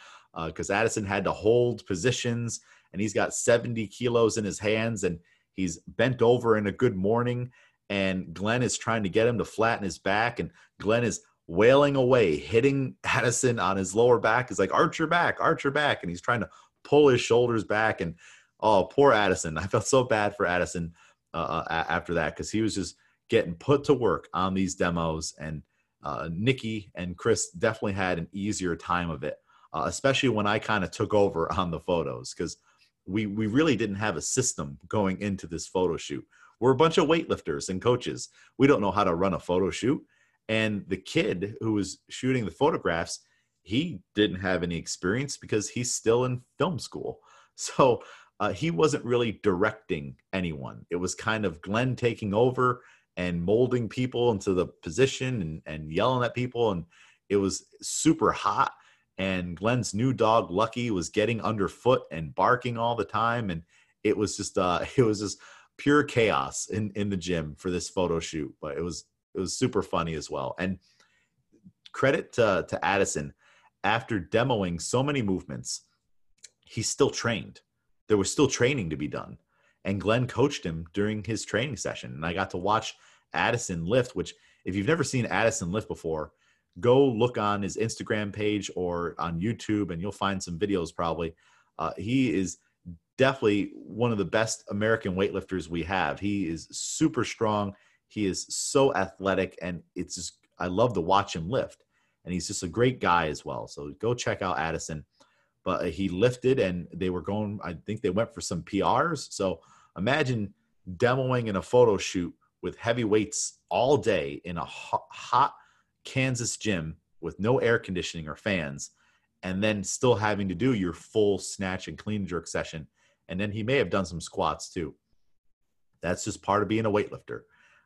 Speaker 1: because uh, Addison had to hold positions, and he's got 70 kilos in his hands, and he's bent over in a good morning, and Glenn is trying to get him to flatten his back, and Glenn is wailing away, hitting Addison on his lower back. He's like, arch your back, arch your back. And he's trying to pull his shoulders back. And oh, poor Addison. I felt so bad for Addison uh, uh after that because he was just getting put to work on these demos. And uh, Nikki and Chris definitely had an easier time of it, uh, especially when I kind of took over on the photos because we, we really didn't have a system going into this photo shoot. We're a bunch of weightlifters and coaches. We don't know how to run a photo shoot and the kid who was shooting the photographs, he didn't have any experience because he's still in film school. So uh, he wasn't really directing anyone. It was kind of Glenn taking over and molding people into the position and, and yelling at people. And it was super hot. And Glenn's new dog, Lucky, was getting underfoot and barking all the time. And it was just, uh, it was just pure chaos in, in the gym for this photo shoot. But it was it was super funny as well. And credit to, to Addison, after demoing so many movements, he still trained. There was still training to be done. And Glenn coached him during his training session. And I got to watch Addison lift, which, if you've never seen Addison lift before, go look on his Instagram page or on YouTube and you'll find some videos probably. Uh, he is definitely one of the best American weightlifters we have. He is super strong. He is so athletic, and it's just I love to watch him lift. And he's just a great guy as well. So go check out Addison. But he lifted, and they were going. I think they went for some PRs. So imagine demoing in a photo shoot with heavy weights all day in a hot Kansas gym with no air conditioning or fans, and then still having to do your full snatch and clean jerk session. And then he may have done some squats too. That's just part of being a weightlifter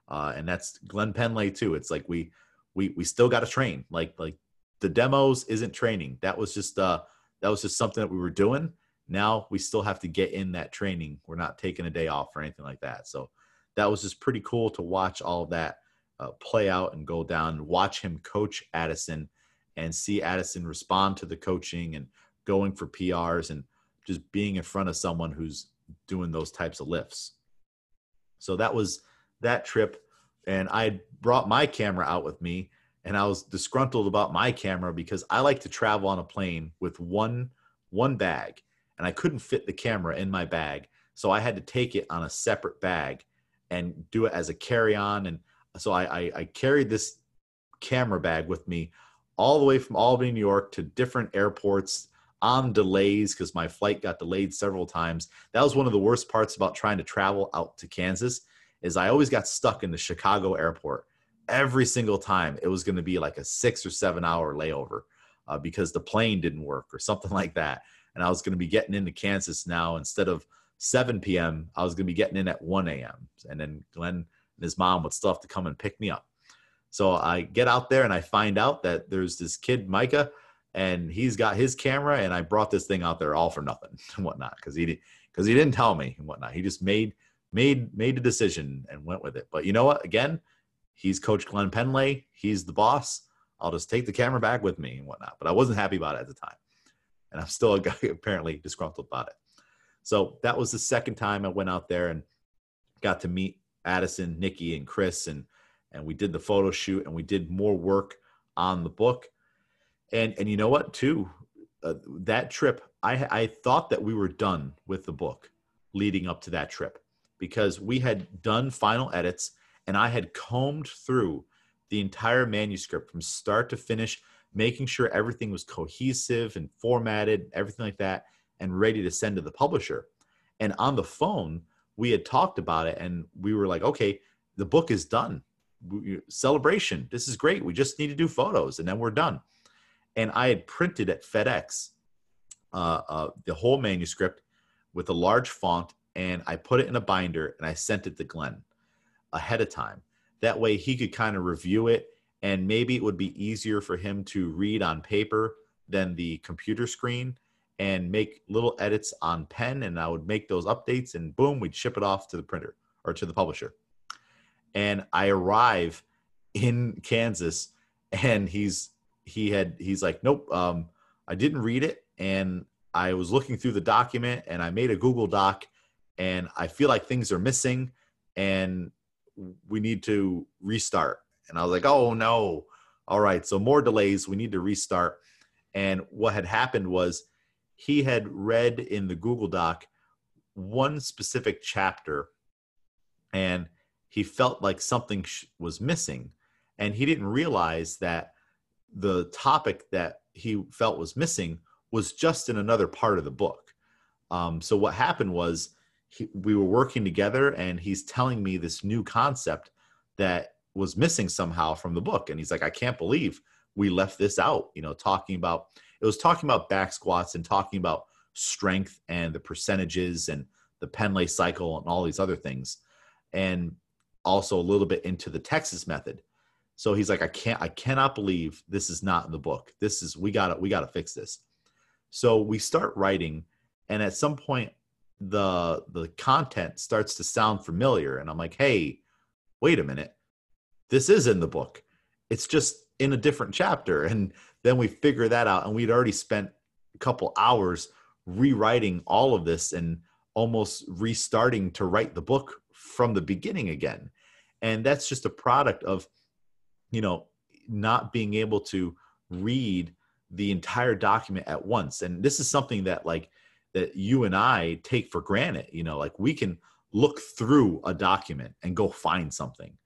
Speaker 1: uh, and that's Glenn Pendlay too. It's like we we we still got to train. Like like the demos isn't training. That was just uh that was just something that we were doing. Now we still have to get in that training. We're not taking a day off or anything like that. So that was just pretty cool to watch all of that uh, play out and go down watch him coach Addison and see Addison respond to the coaching and going for PRs and just being in front of someone who's doing those types of lifts. So that was that trip and I brought my camera out with me and I was disgruntled about my camera because I like to travel on a plane with one one bag and I couldn't fit the camera in my bag. So I had to take it on a separate bag and do it as a carry-on. And so I, I, I carried this camera bag with me all the way from Albany, New York to different airports on delays because my flight got delayed several times. That was one of the worst parts about trying to travel out to Kansas is I always got stuck in the Chicago airport every single time. It was going to be like a six or seven hour layover uh, because the plane didn't work or something like that. And I was going to be getting into Kansas now instead of 7 p.m. I was going to be getting in at 1 a.m. And then Glenn and his mom would still have to come and pick me up. So I get out there and I find out that there's this kid, Micah, and he's got his camera. And I brought this thing out there all for nothing and whatnot because he, because he didn't tell me and whatnot. He just made made made a decision and went with it. But you know what? Again, he's Coach Glenn Pendlay. He's the boss. I'll just take the camera back with me and whatnot. But I wasn't happy about it at the time, and I'm still a guy apparently disgruntled about it. So that was the second time I went out there and got to meet Addison, Nikki, and Chris, and and we did the photo shoot and we did more work on the book. And and you know what? Too, uh, that trip, I I thought that we were done with the book leading up to that trip because we had done final edits and I had combed through the entire manuscript from start to finish, making sure everything was cohesive and formatted, everything like that, and ready to send to the publisher. And on the phone, we had talked about it and we were like, okay, the book is done. Celebration. This is great. We just need to do photos and then we're done. And I had printed at FedEx uh, uh, the whole manuscript with a large font and I put it in a binder and I sent it to Glenn ahead of time. That way he could kind of review it and maybe it would be easier for him to read on paper than the computer screen and make little edits on pen and I would make those updates and boom, we'd ship it off to the printer or to the publisher. And I arrive in Kansas and he's he had he's like, Nope, um, I didn't read it and I was looking through the document and I made a Google Doc and I feel like things are missing. And we need to restart. And I was like, oh no. All right. So more delays. We need to restart. And what had happened was he had read in the Google Doc one specific chapter and he felt like something was missing. And he didn't realize that the topic that he felt was missing was just in another part of the book. Um, so what happened was he, we were working together and he's telling me this new concept that was missing somehow from the book. And he's like i can't believe we left this out you know talking about it was talking about back squats and talking about strength and the percentages and the Pendlay cycle and all these other things. And also a little bit into the texas method. So he's like i can't i cannot believe this is not in the book. This is we got to we got to fix this. So we start writing and at some point the the content starts to sound familiar and i'm like hey wait a minute. This is in the book. It's just in a different chapter. And then we figure that out and we'd already spent a couple hours rewriting all of this and almost restarting to write the book from the beginning again. And that's just a product of you know not being able to read the entire document at once. And this is something that like that you and I take for granted. You know, like we can look through a document and go find something.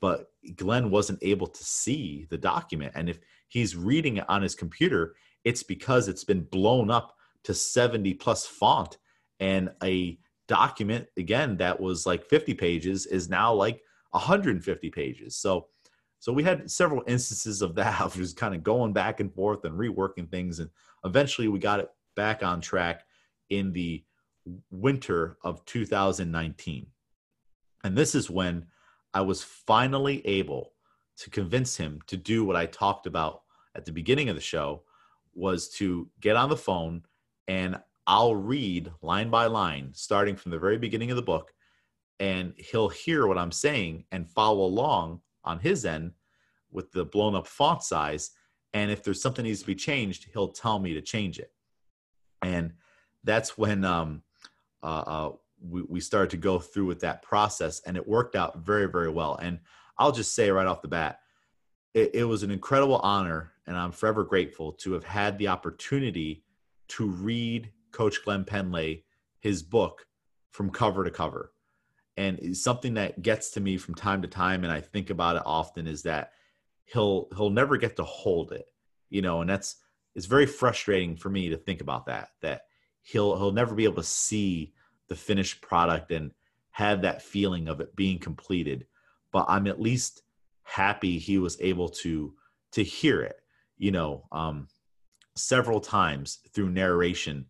Speaker 1: But Glenn wasn't able to see the document. And if he's reading it on his computer, it's because it's been blown up to 70 plus font. And a document, again, that was like 50 pages is now like 150 pages. So, so we had several instances of that, of just kind of going back and forth and reworking things. And eventually we got it back on track in the winter of 2019. And this is when I was finally able to convince him to do what I talked about at the beginning of the show was to get on the phone and I'll read line by line starting from the very beginning of the book and he'll hear what I'm saying and follow along on his end with the blown up font size and if there's something needs to be changed he'll tell me to change it and that's when um, uh, uh, we, we started to go through with that process and it worked out very very well. And i'll just say right off the bat it, it was an incredible honor and i'm forever grateful to have had the opportunity to read coach glenn Pendlay, his book from cover to cover. And something that gets to me from time to time and i think about it often is that he'll he'll never get to hold it you know and that's it's very frustrating for me to think about that that he'll he'll never be able to see the finished product and have that feeling of it being completed. But i'm at least happy he was able to to hear it you know um several times through narration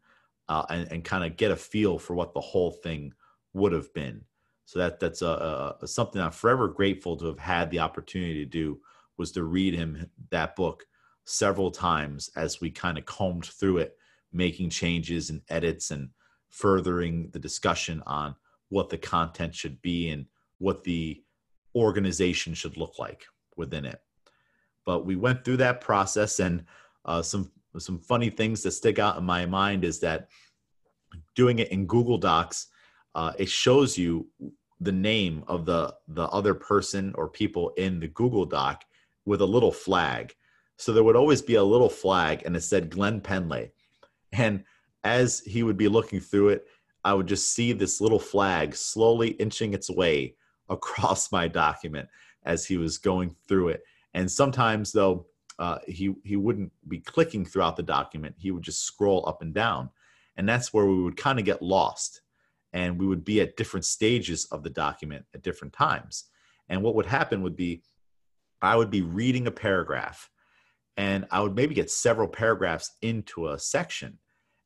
Speaker 1: uh, and, and kind of get a feel for what the whole thing would have been. So that that's a, a, something i'm forever grateful to have had the opportunity to do was to read him that book several times as we kind of combed through it making changes and edits and furthering the discussion on what the content should be and what the organization should look like within it. But we went through that process, and uh, some some funny things that stick out in my mind is that doing it in Google Docs, uh, it shows you the name of the the other person or people in the Google Doc with a little flag. So there would always be a little flag, and it said Glenn Pendlay. And as he would be looking through it, I would just see this little flag slowly inching its way across my document as he was going through it. And sometimes, though, uh, he he wouldn't be clicking throughout the document. He would just scroll up and down, and that's where we would kind of get lost, and we would be at different stages of the document at different times. And what would happen would be, I would be reading a paragraph, and I would maybe get several paragraphs into a section,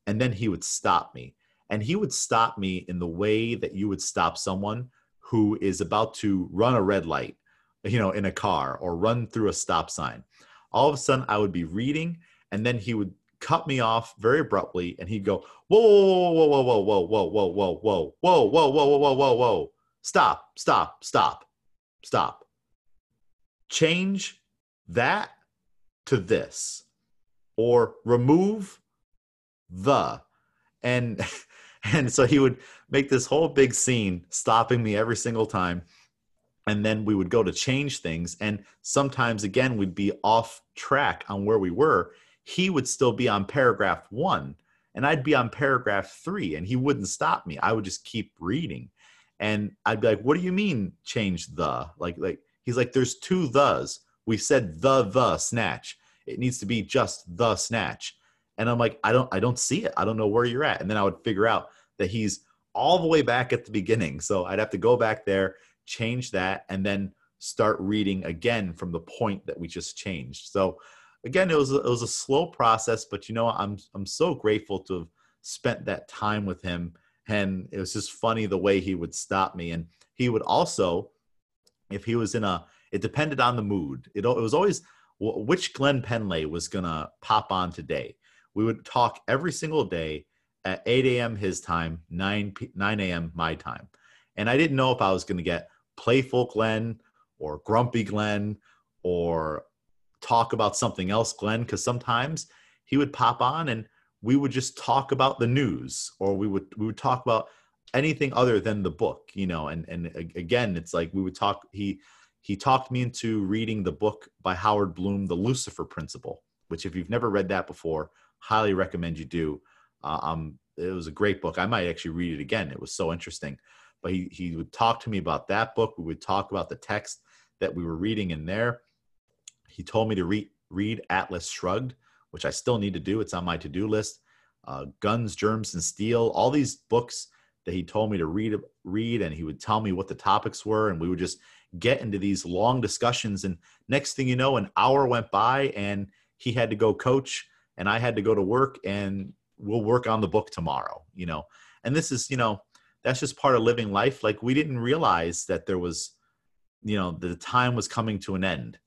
Speaker 1: and then he would stop me. And he would stop me in the way that you would stop someone who is about to run a red light, you know, in a car or run through a stop sign. All of a sudden, I would be reading, and then he would cut me off very abruptly, and he'd go, "Whoa, whoa, whoa, whoa, whoa, whoa, whoa, whoa, whoa, whoa, whoa, whoa, whoa, whoa, whoa, whoa, whoa! Stop! Stop! Stop! Stop! Change that to this or remove the. And and so he would make this whole big scene stopping me every single time. And then we would go to change things. And sometimes again we'd be off track on where we were. He would still be on paragraph 1 and I'd be on paragraph 3 and he wouldn't stop me. I would just keep reading. And I'd be like what do you mean change the? Like like he's like there's two thes we said the the snatch. It needs to be just the snatch. And I'm like I don't I don't see it. I don't know where you're at. And then I would figure out that he's all the way back at the beginning. So I'd have to go back there change that, and then start reading again from the point that we just changed. So again, it was a, it was a slow process, but you know, I'm I'm so grateful to have spent that time with him. And it was just funny the way he would stop me, and he would also, if he was in a, it depended on the mood. It, it was always which Glenn Pendlay was gonna pop on today. We would talk every single day at 8 a.m. his time, 9 9 a.m. my time, and I didn't know if I was gonna get playful Glenn or grumpy Glenn or talk about something else Glenn because sometimes he would pop on and we would just talk about the news or we would we would talk about anything other than the book you know and and again it's like we would talk he he talked me into reading the book by Howard Bloom the Lucifer Principle which if you've never read that before highly recommend you do uh, um it was a great book I might actually read it again it was so interesting but he, he would talk to me about that book. We would talk about the text that we were reading in there. He told me to read, read Atlas Shrugged, which I still need to do. It's on my to do list. Uh, Guns, Germs, and Steel, all these books that he told me to read, read, and he would tell me what the topics were, and we would just get into these long discussions. And next thing you know, an hour went by, and he had to go coach, and I had to go to work, and we'll work on the book tomorrow. You know, and this is you know that's just part of living life like we didn't realize that there was you know the time was coming to an end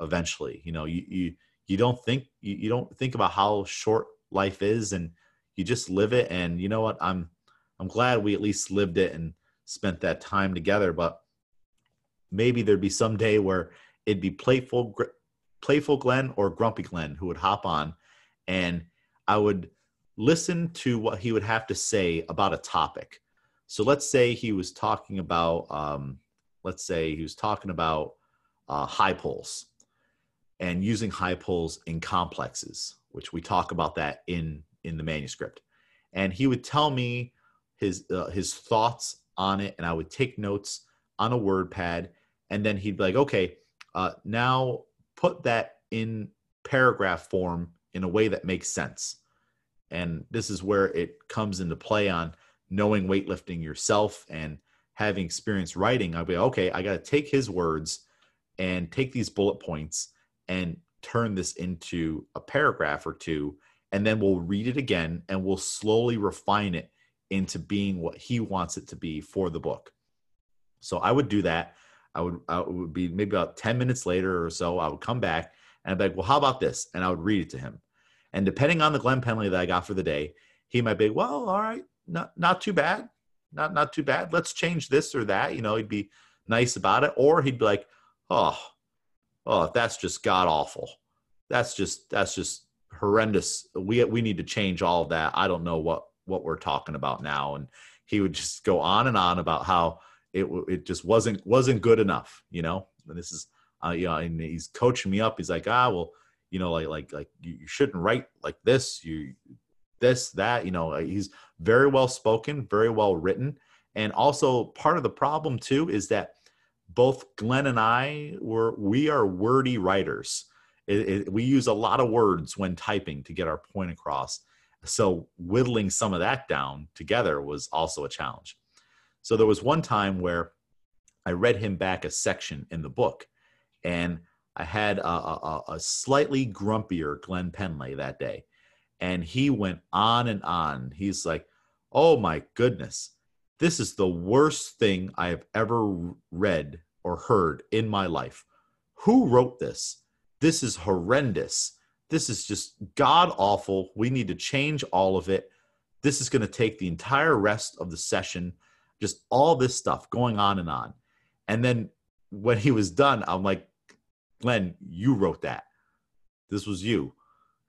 Speaker 1: eventually you know you you, you don't think you, you don't think about how short life is and you just live it and you know what i'm i'm glad we at least lived it and spent that time together but maybe there'd be some day where it'd be playful playful glenn or grumpy glenn who would hop on and i would listen to what he would have to say about a topic so let's say he was talking about, um, let's say he was talking about uh, high pulls and using high pulls in complexes, which we talk about that in in the manuscript. And he would tell me his uh, his thoughts on it, and I would take notes on a word pad, and then he'd be like, "Okay, uh, now put that in paragraph form in a way that makes sense." And this is where it comes into play on knowing weightlifting yourself and having experience writing, I'd be okay, I got to take his words and take these bullet points and turn this into a paragraph or two. And then we'll read it again and we'll slowly refine it into being what he wants it to be for the book. So I would do that. I would, I would be maybe about 10 minutes later or so, I would come back and I'd be like, well, how about this? And I would read it to him. And depending on the Glenn Pendlay that I got for the day, he might be, well, all right, not not too bad, not not too bad. Let's change this or that. You know, he'd be nice about it, or he'd be like, oh, oh, that's just god awful. That's just that's just horrendous. We we need to change all of that. I don't know what what we're talking about now, and he would just go on and on about how it it just wasn't wasn't good enough. You know, and this is uh, you know, and he's coaching me up. He's like, ah, well, you know, like like like you shouldn't write like this. You this that you know he's very well spoken very well written and also part of the problem too is that both glenn and i were we are wordy writers it, it, we use a lot of words when typing to get our point across so whittling some of that down together was also a challenge so there was one time where i read him back a section in the book and i had a, a, a slightly grumpier glenn pendlay that day and he went on and on. He's like, oh my goodness, this is the worst thing I have ever read or heard in my life. Who wrote this? This is horrendous. This is just god awful. We need to change all of it. This is going to take the entire rest of the session, just all this stuff going on and on. And then when he was done, I'm like, Glenn, you wrote that. This was you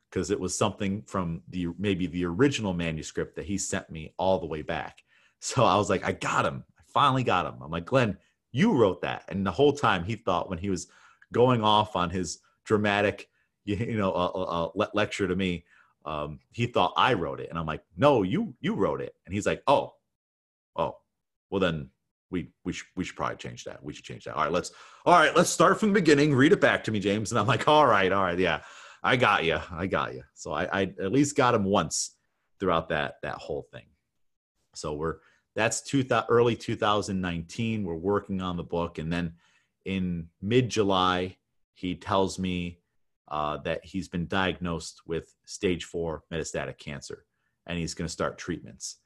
Speaker 1: because it was something from the maybe the original manuscript that he sent me all the way back. So I was like, I got him. I finally got him. I'm like, Glenn, you wrote that. And the whole time he thought when he was going off on his dramatic, you know, a, uh, lecture to me, um, he thought I wrote it. And I'm like, no, you you wrote it. And he's like, oh, oh, well then we we should we should probably change that. We should change that. All right, let's all right, let's start from the beginning. Read it back to me, James. And I'm like, all right, all right, yeah, I got you, I got you. So I, I at least got him once throughout that that whole thing. So we're that's two early 2019. We're working on the book, and then in mid July, he tells me uh, that he's been diagnosed with stage four metastatic cancer, and he's going to start treatments.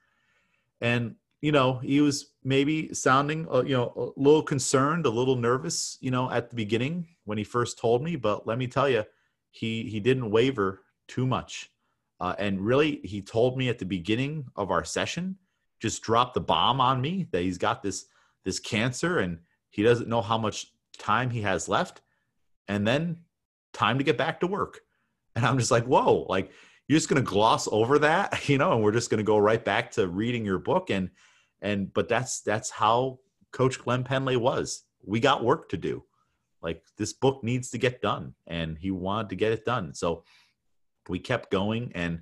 Speaker 1: And you know, he was maybe sounding, uh, you know, a little concerned, a little nervous, you know, at the beginning when he first told me. But let me tell you, he he didn't waver too much, uh, and really, he told me at the beginning of our session, just dropped the bomb on me that he's got this this cancer and he doesn't know how much time he has left, and then time to get back to work. And I'm just like, whoa, like you're just going to gloss over that, you know, and we're just going to go right back to reading your book. And and but that's that's how coach glenn Pendlay was. We got work to do. Like this book needs to get done and he wanted to get it done. So we kept going and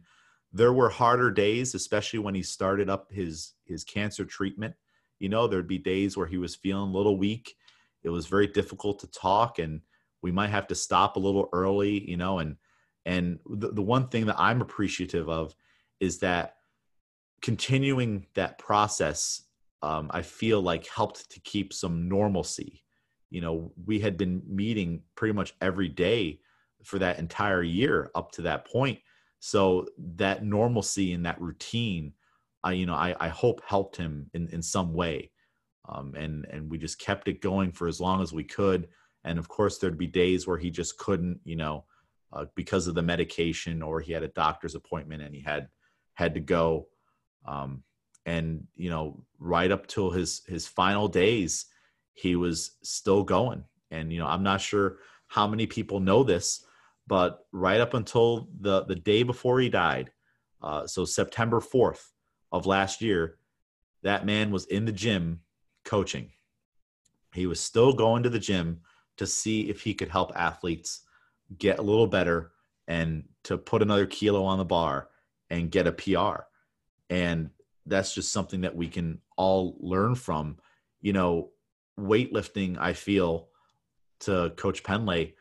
Speaker 1: there were harder days especially when he started up his his cancer treatment. You know there'd be days where he was feeling a little weak. It was very difficult to talk and we might have to stop a little early you know and and the, the one thing that i'm appreciative of is that continuing that process um, i feel like helped to keep some normalcy. You know we had been meeting pretty much every day for that entire year up to that point. So that normalcy and that routine i you know i, I hope helped him in, in some way. Um, and and we just kept it going for as long as we could and of course there'd be days where he just couldn't you know uh, because of the medication or he had a doctor's appointment and he had had to go um, and you know, right up till his his final days, he was still going. And you know, I'm not sure how many people know this, but right up until the the day before he died, uh, so September 4th of last year, that man was in the gym coaching. He was still going to the gym to see if he could help athletes get a little better and to put another kilo on the bar and get a PR and that's just something that we can all learn from. You know weightlifting i feel to coach Pendlay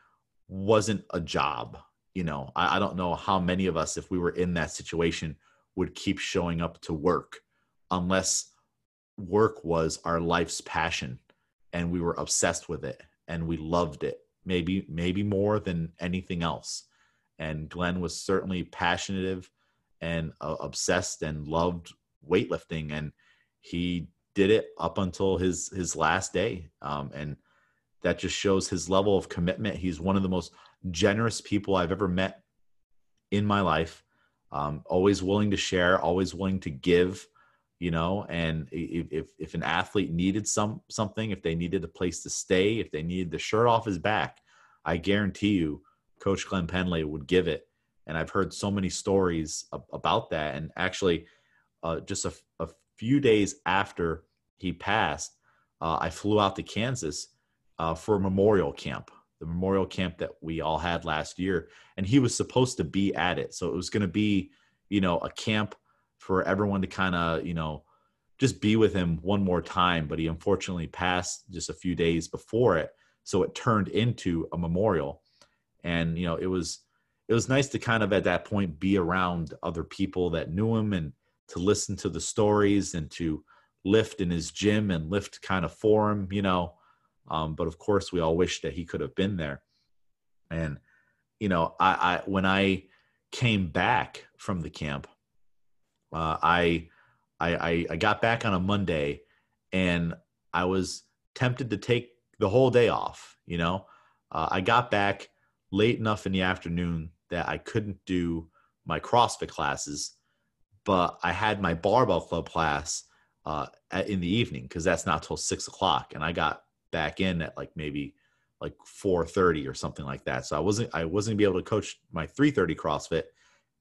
Speaker 1: wasn't a job you know. I, I, don't know how many of us if we were in that situation would keep showing up to work unless work was our life's passion and we were obsessed with it and we loved it maybe maybe more than anything else. And glenn was certainly passionate and uh, obsessed and loved weightlifting and he did it up until his his last day. Um, and that just shows his level of commitment. He's one of the most generous people i've ever met in my life. Um, always willing to share always willing to give you know and if if an athlete needed some something if they needed a place to stay if they needed the shirt off his back i guarantee you coach glenn pendlay would give it and I've heard so many stories about that. And actually, uh, just a, a, few days after he passed, uh, I flew out to Kansas uh, for a memorial camp, the memorial camp that we all had last year, and he was supposed to be at it. So it was going to be, you know, a camp for everyone to kind of, you know, just be with him one more time. But he unfortunately passed just a few days before it, so it turned into a memorial, and you know, it was it was nice to kind of at that point be around other people that knew him and to listen to the stories and to lift in his gym and lift kind of for him, you know. Um, but of course, we all wish that he could have been there. And you know, I, I when I came back from the camp, uh, I, I I got back on a Monday, and I was tempted to take the whole day off. You know, uh, I got back late enough in the afternoon that I couldn't do my CrossFit classes, but I had my barbell club class uh, in the evening because that's not till six o'clock, and I got back in at like maybe like four thirty or something like that. So I wasn't I wasn't gonna be able to coach my three thirty CrossFit,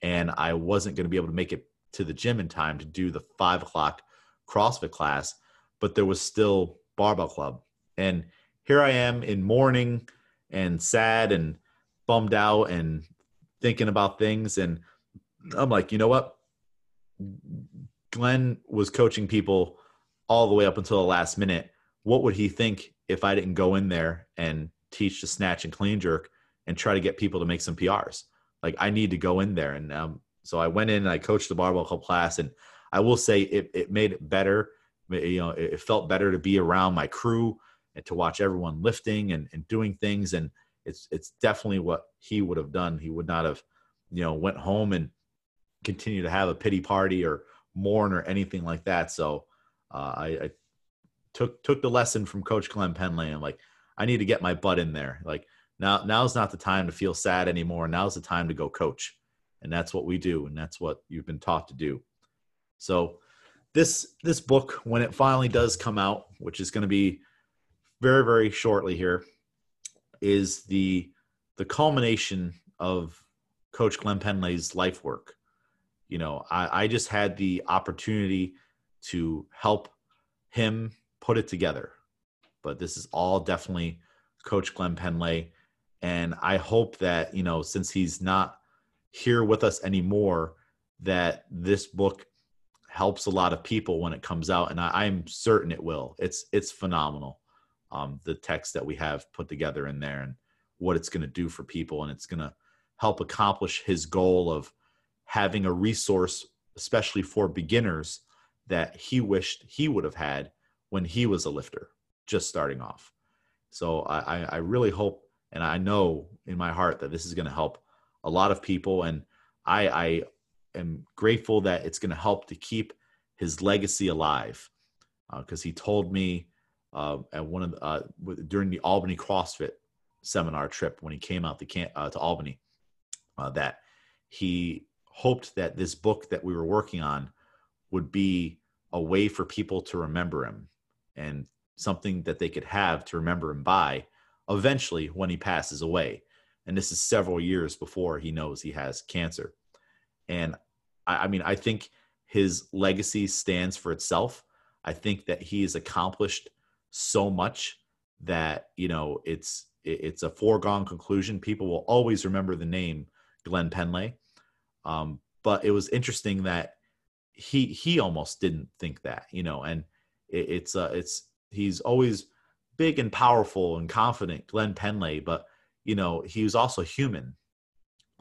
Speaker 1: and I wasn't gonna be able to make it to the gym in time to do the five o'clock CrossFit class. But there was still barbell club, And here I am in mourning and sad and bummed out and thinking about things. And I'm like, you know what? Glenn was coaching people all the way up until the last minute. What would he think if I didn't go in there and teach the snatch and clean jerk and try to get people to make some PRs? Like I need to go in there. And um, so I went in and I coached the barbell club class. And I will say it, it made it better. You know, it felt better to be around my crew and to watch everyone lifting and, and doing things. And it's, it's definitely what he would have done. He would not have, you know, went home and continue to have a pity party or mourn or anything like that. So uh, I, I took, took the lesson from coach Glenn Pendlay and like, I need to get my butt in there. Like now, now's not the time to feel sad anymore. Now's the time to go coach. And that's what we do. And that's what you've been taught to do. So this, this book, when it finally does come out, which is going to be very, very shortly here, is the, the culmination of coach Glenn Pendlay's life work. You know, I, I just had the opportunity to help him put it together. But this is all definitely Coach Glenn Pendlay and I hope that, you know, since he's not here with us anymore, that this book helps a lot of people when it comes out. And I, am certain it will. It's it's phenomenal. Um, the text that we have put together in there and what it's going to do for people. And it's going to help accomplish his goal of having a resource, especially for beginners, that he wished he would have had when he was a lifter, just starting off. So I, I really hope and I know in my heart that this is going to help a lot of people. And I, I am grateful that it's going to help to keep his legacy alive because uh, he told me uh, at one of the, uh, during the Albany CrossFit seminar trip when he came out to, Can- uh, to Albany uh, that he hoped that this book that we were working on would be a way for people to remember him and something that they could have to remember him by eventually when he passes away. And this is several years before he knows he has cancer. And I, I mean, I think his legacy stands for itself. I think that he has accomplished so much that, you know, it's it's a foregone conclusion. People will always remember the name Glenn Pendlay. Um, but it was interesting that he he almost didn't think that, you know, and it, it's uh it's he's always big and powerful and confident Glenn Pendlay, but you know, he was also human.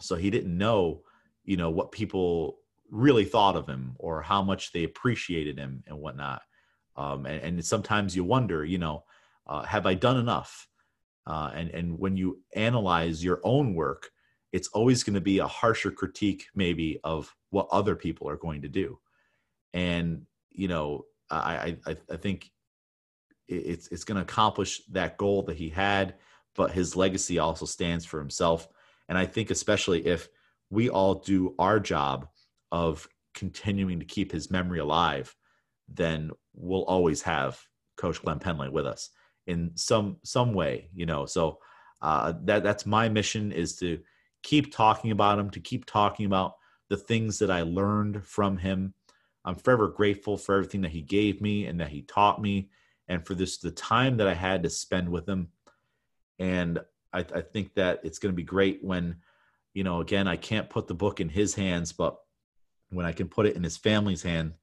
Speaker 1: So he didn't know, you know, what people really thought of him or how much they appreciated him and whatnot. Um, and, and, sometimes you wonder, you know, uh, have I done enough? Uh, and and when you analyze your own work, it's always going to be a harsher critique, maybe, of what other people are going to do. And you know, I I, I think it's it's going to accomplish that goal that he had but his legacy also stands for himself. And i think especially if we all do our job of continuing to keep his memory alive then we'll always have coach glenn Pendlay with us in some some way you know? So uh, that that's my mission is to keep talking about him to keep talking about the things that i learned from him. I'm forever grateful for everything that he gave me and that he taught me. And for this the time that I had to spend with him. And I, I think that it's going to be great when, you know, again, I can't put the book in his hands, but when I can put it in his family's hand,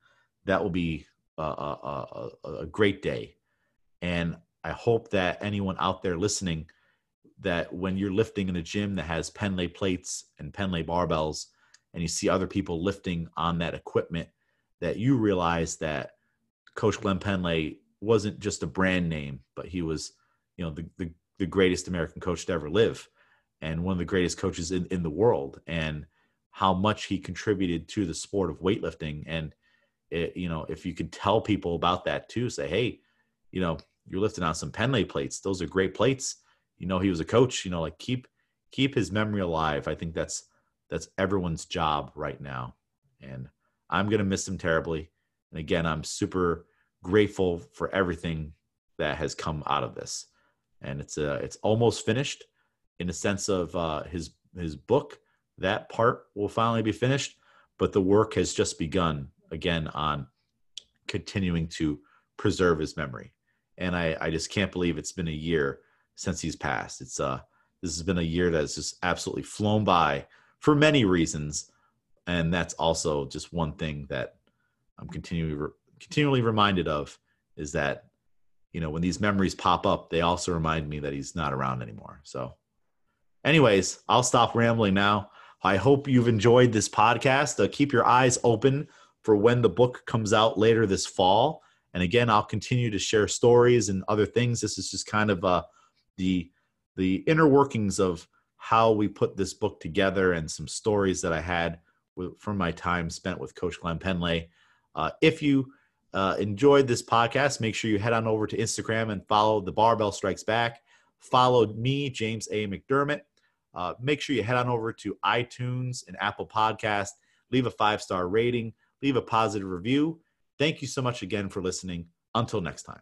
Speaker 1: that will be a, a, a, a great day. And I hope that anyone out there listening, that when you're lifting in a gym that has Pendlay plates and Pendlay barbells, and you see other people lifting on that equipment, that you realize that Coach Glenn Pendlay wasn't just a brand name, but he was, you know, the, the, the greatest American coach to ever live and one of the greatest coaches in, in the world and how much he contributed to the sport of weightlifting. And, it, you know, if you could tell people about that too, say, hey, you know, you're lifting on some Pendlay plates. Those are great plates. You know, he was a coach, you know, like keep, keep his memory alive. I think that's, that's everyone's job right now. And I'm going to miss him terribly. And again, I'm super grateful for everything that has come out of this. And it's uh, it's almost finished in the sense of uh, his his book. That part will finally be finished, but the work has just begun again on continuing to preserve his memory. and I, I just can't believe it's been a year since he's passed. It's uh this has been a year that's just absolutely flown by for many reasons, and that's also just one thing that I'm continually continually reminded of is that you know when these memories pop up, they also remind me that he's not around anymore. So, anyways, I'll stop rambling now. I hope you've enjoyed this podcast. Uh, keep your eyes open for when the book comes out later this fall. And again, I'll continue to share stories and other things. This is just kind of uh, the the inner workings of how we put this book together and some stories that I had with, from my time spent with Coach Glenn Pendlay. Uh, if you uh, enjoyed this podcast, make sure you head on over to Instagram and follow the Barbell Strikes Back. Follow me, James A. McDermott. Uh, make sure you head on over to iTunes and Apple Podcast. Leave a five star rating. Leave a positive review. Thank you so much again for listening. Until next time.